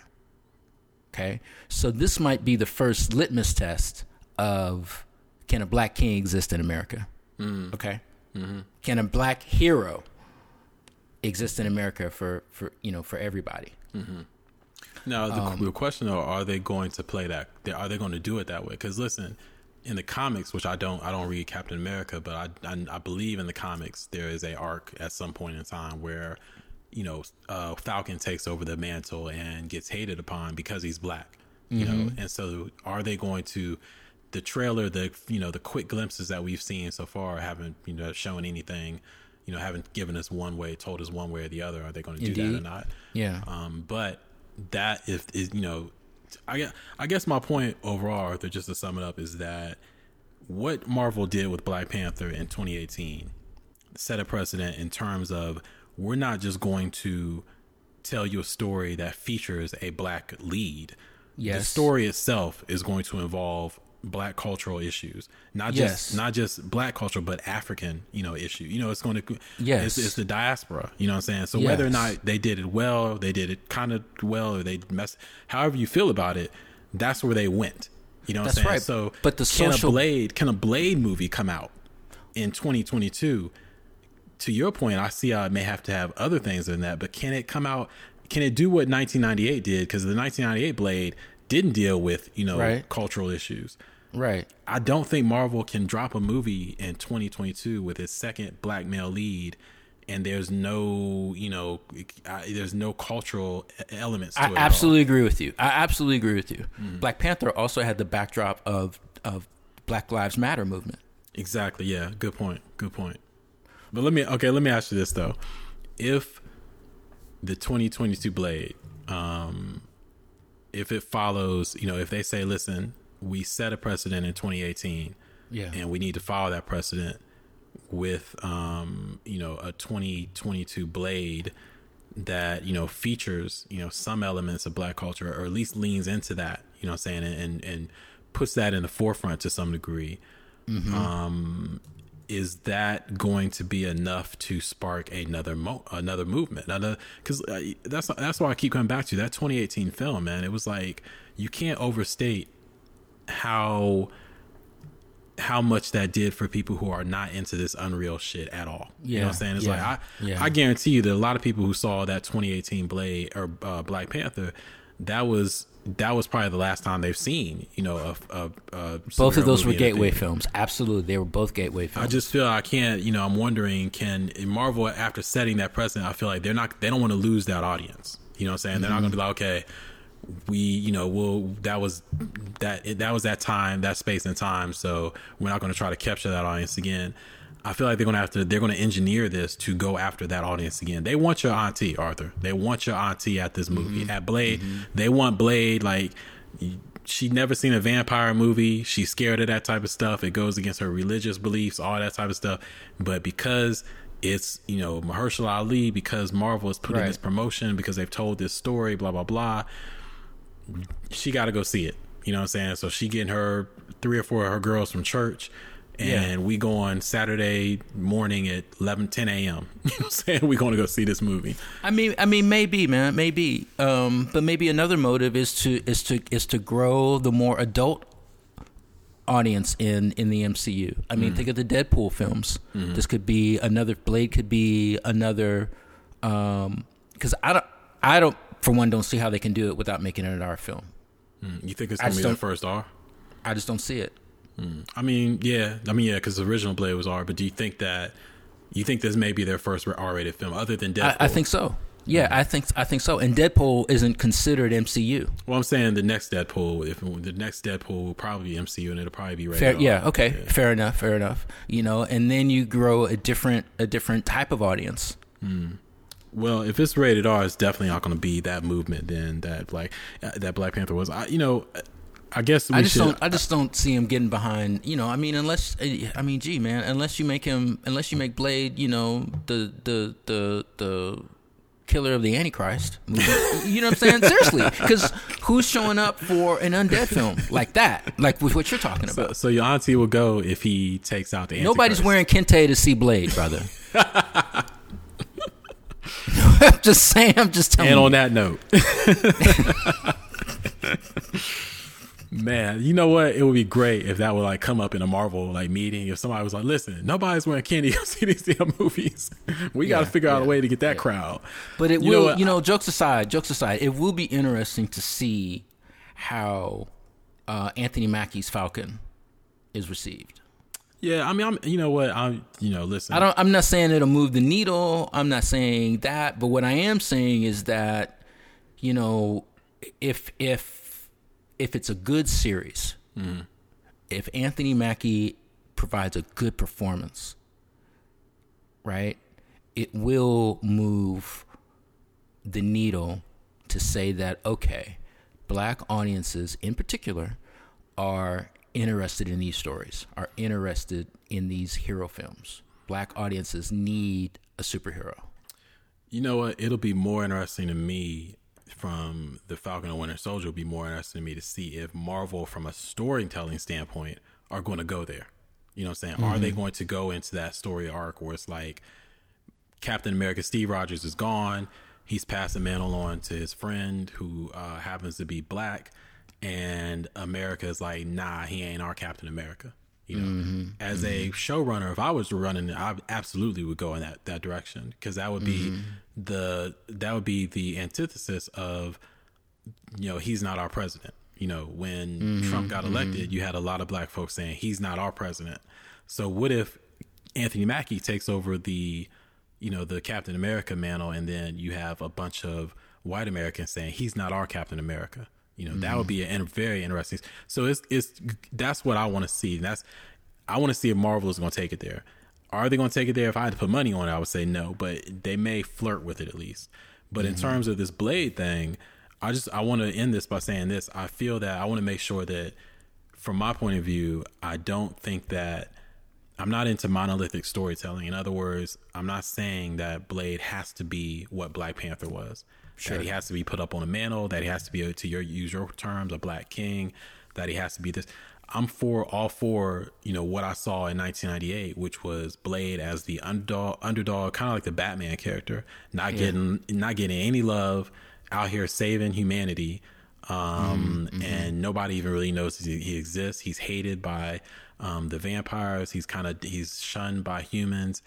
Okay, so this might be the first litmus test of can a black king exist in America? Mm. Okay, mm-hmm. can a black hero exist in America for for you know for everybody? Mm-hmm. Now the, Um, the question though, are they going to play that? Are they going to do it that way? Because listen, in the comics, which I don't, I don't read Captain America, but I, I, I believe in the comics there is a arc at some point in time where, you know, uh, Falcon takes over the mantle and gets hated upon because he's black. You know, Mm-hmm. and so are they going to? The trailer, the you know, the quick glimpses that we've seen so far haven't you know shown anything. You know, haven't given us one way, told us one way or the other. Are they going to do that or not? Yeah. Um, but that if is you know, I guess I guess my point overall, Arthur, just to sum it up, is that what Marvel did with Black Panther in 2018 set a precedent in terms of we're not just going to tell you a story that features a black lead. Yes. The story itself is going to involve black cultural issues, not Yes. just not just black culture, but African, you know, issue. You know, it's going to Yes. it's, it's the diaspora. You know what I'm saying? So whether or not they did it well, they did it kind of well, or they messed. However you feel about it, that's where they went. You know what That's I'm saying? right. So, But the can social- a Blade can a Blade movie come out in 2022? To your point, I see how it may have to have other things than that, but can it come out? Can it do what 1998 did? Because the 1998 Blade didn't deal with you know Right. cultural issues. Right. I don't think Marvel can drop a movie in 2022 with its second black male lead and there's no you know uh, there's no cultural elements to I it at all. absolutely agree with you. I absolutely agree with you. Black Panther also had the backdrop of of Black Lives Matter movement. Exactly. Yeah. Good point. Good point. But let me okay. Let me ask you this though: If the 2022 Blade, um, if it follows, you know, if they say, "Listen, we set a precedent in 2018, Yeah. and we need to follow that precedent with, um, you know, a 2022 Blade." that you know features you know some elements of black culture or at least leans into that you know i'm saying and and puts that in the forefront to some degree um is that going to be enough to spark another mo- another movement another because uh, that's that's why i keep coming back to that 2018 film man it was like you can't overstate how how much that did for people who are not into this unreal shit at all. you know Yeah, what I'm saying? It's yeah, like I yeah. I guarantee you that a lot of people who saw that 2018 Blade or uh, Black Panther, that was that was probably the last time they've seen you know a, a, a Both of those were movie in a gateway films. Absolutely, they were both gateway films. I just feel I can't, you know, I'm wondering can Marvel after setting that precedent, I feel like they're not they don't want to lose that audience. You know what I'm saying? They're not going to be like, okay, we, you know, we'll that was that that was that time, that space and time, so we're not going to try to capture that audience again. I feel like they're going to have to they're going to engineer this to go after that audience again. They want your auntie, Arthur. They want your auntie at this movie. Mm-hmm. At Blade, mm-hmm. they want Blade like she never seen a vampire movie. She's scared of that type of stuff. It goes against her religious beliefs, all that type of stuff. But because it's you know Mahershala Ali, because Marvel is putting Right. this promotion, because they've told this story, blah blah blah. She got to go see it. You know what I'm saying? So she getting her three or four of her girls from church. And Yeah. we go on Saturday morning at 11, 10 a.m. You know what I'm saying? We're going to go see this movie. I mean, I mean, maybe, man, maybe. Um, but maybe another motive is to is to is to grow the more adult audience in in the MCU. I mean, mm. think of the Deadpool films. Mm-hmm. This could be another Blade. Could be another. Um, because I don't, I don't, for one, don't see how they can do it without making it an R film. Hmm, you think it's going to just be their don't- first R? I just don't see it. Hmm, I mean, yeah, I mean, yeah, because the original Blade was R. But do you think that you think this may be their first R-rated film, other than Deadpool? I, I think so. Yeah, hmm. I think I think so. And Deadpool isn't considered MCU. Well, I'm saying the next Deadpool, if the next Deadpool will probably be MCU, and it'll probably be rated Fair, yeah, okay, fair enough, fair enough. You know, and then you grow a different a different type of audience. Well, if it's rated R, it's definitely not going to be that movement then that Black uh, that Black Panther was. I, you know, I guess we I just should. don't I just don't see him getting behind. You know, I mean, unless I mean, gee, man, unless you make him, unless you make Blade, you know, the the the the killer of the Antichrist. you know what I'm saying? Seriously, because who's showing up for an undead film like that? Like with what you're talking so, about. so your auntie will go if he takes out the. Nobody's Antichrist. wearing kente to see Blade, brother. I'm just saying. I'm just telling And you. on that note, man, you know what? It would be great if that would like come up in a Marvel like meeting. If somebody was like, "Listen, nobody's wearing kente to see these damn movies. We got to Yeah, figure out a way to get that crowd." But it You will, you know, jokes aside, jokes aside, it will be interesting to see how uh, Anthony Mackie's Falcon is received. Yeah, I mean, I'm. You know what? I'm. You know, listen. I don't. I'm not saying it'll move the needle. I'm not saying that. But what I am saying is that, you know, if if if it's a good series, hmm. if Anthony Mackie provides a good performance, right, it will move the needle to say that okay, black audiences in particular are interested in these stories, are interested in these hero films. Black audiences need a superhero. You know what? It'll be more interesting to me from the Falcon and Winter Soldier. Will be more interesting to me to see if Marvel, from a storytelling standpoint, are going to go there. You know what I'm saying? Are they going to go into that story arc where it's like Captain America, Steve Rogers is gone. He's passed the mantle on to his friend who uh, happens to be black, and America is like, nah, he ain't our Captain America. You know, mm-hmm. as a mm-hmm. showrunner, if I was running I absolutely would go in that, that direction because that would be mm-hmm. the that would be the antithesis of you know he's not our president. You know, when Trump got elected, you had a lot of black folks saying he's not our president. So what if Anthony Mackie takes over the you know, the Captain America mantle, and then you have a bunch of white Americans saying he's not our Captain America. You know, mm-hmm. that would be a very interesting. So it's it's that's what I want to see. That's I want to see if Marvel is going to take it there. Are they going to take it there? If I had to put money on it, I would say no, but they may flirt with it at least. But mm-hmm. in terms of this Blade thing, I just I want to end this by saying this. I feel that I want to make sure that from my point of view, I don't think that I'm not into monolithic storytelling. In other words, I'm not saying that Blade has to be what Black Panther was. Sure. That he has to be put up on a mantle, that he has to be, to your use your terms, a black king, that he has to be this. I'm for all for you know what I saw in 1998, which was Blade as the underdog, underdog, kind of like the Batman character, not yeah. getting not getting any love, out here saving humanity, um, mm-hmm. and nobody even really knows he, he exists. He's hated by um, the vampires. He's kind of he's shunned by humans.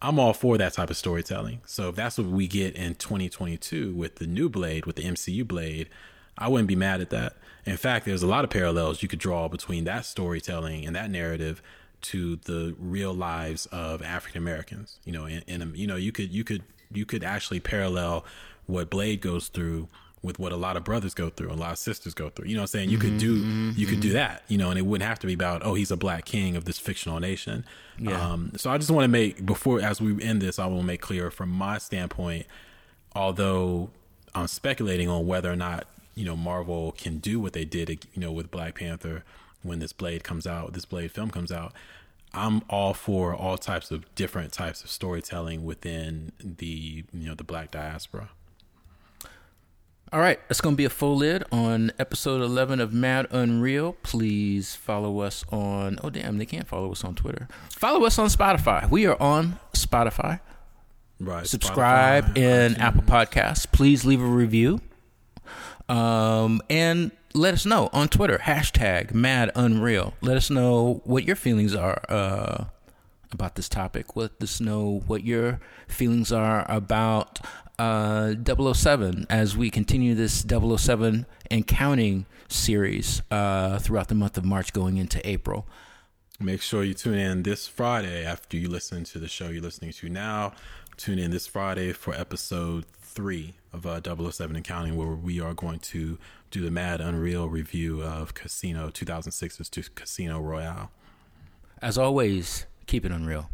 I'm all for that type of storytelling. So if that's what we get in 2022 with the new Blade, with the MCU Blade, I wouldn't be mad at that. In fact, there's a lot of parallels you could draw between that storytelling and that narrative to the real lives of African Americans. You know, in, in you know, you could you could you could actually parallel what Blade goes through with what a lot of brothers go through, a lot of sisters go through. You know what I'm saying? You mm-hmm, could do mm-hmm, you could do that, you know, and it wouldn't have to be about, oh, he's a black king of this fictional nation. Yeah. Um, so I just want to make before as we end this, I will make clear from my standpoint, although I'm speculating on whether or not, you know, Marvel can do what they did, you know, with Black Panther when this Blade comes out, this Blade film comes out. I'm all for all types of different types of storytelling within the you know the black diaspora. All right, it's going to be a full lid on episode 11 of Mad Unreal. Please follow us on, oh, damn, they can't follow us on Twitter. Follow us on Spotify. We are on Spotify. Right. Subscribe Spotify, in iTunes. Apple Podcasts. Please leave a review. Um, and let us know on Twitter, hashtag Mad Unreal. Let us know what your feelings are uh, about this topic. Let us know what your feelings are about uh, 007 as we continue this 007 and counting series uh, throughout the month of March going into April. Make sure you tune in this Friday after you listen to the show you're listening to now. Tune in this Friday for episode three of uh, 007 and counting, where we are going to do the Mad Unreal review of Casino 2006's to Casino Royale. As always, keep it unreal.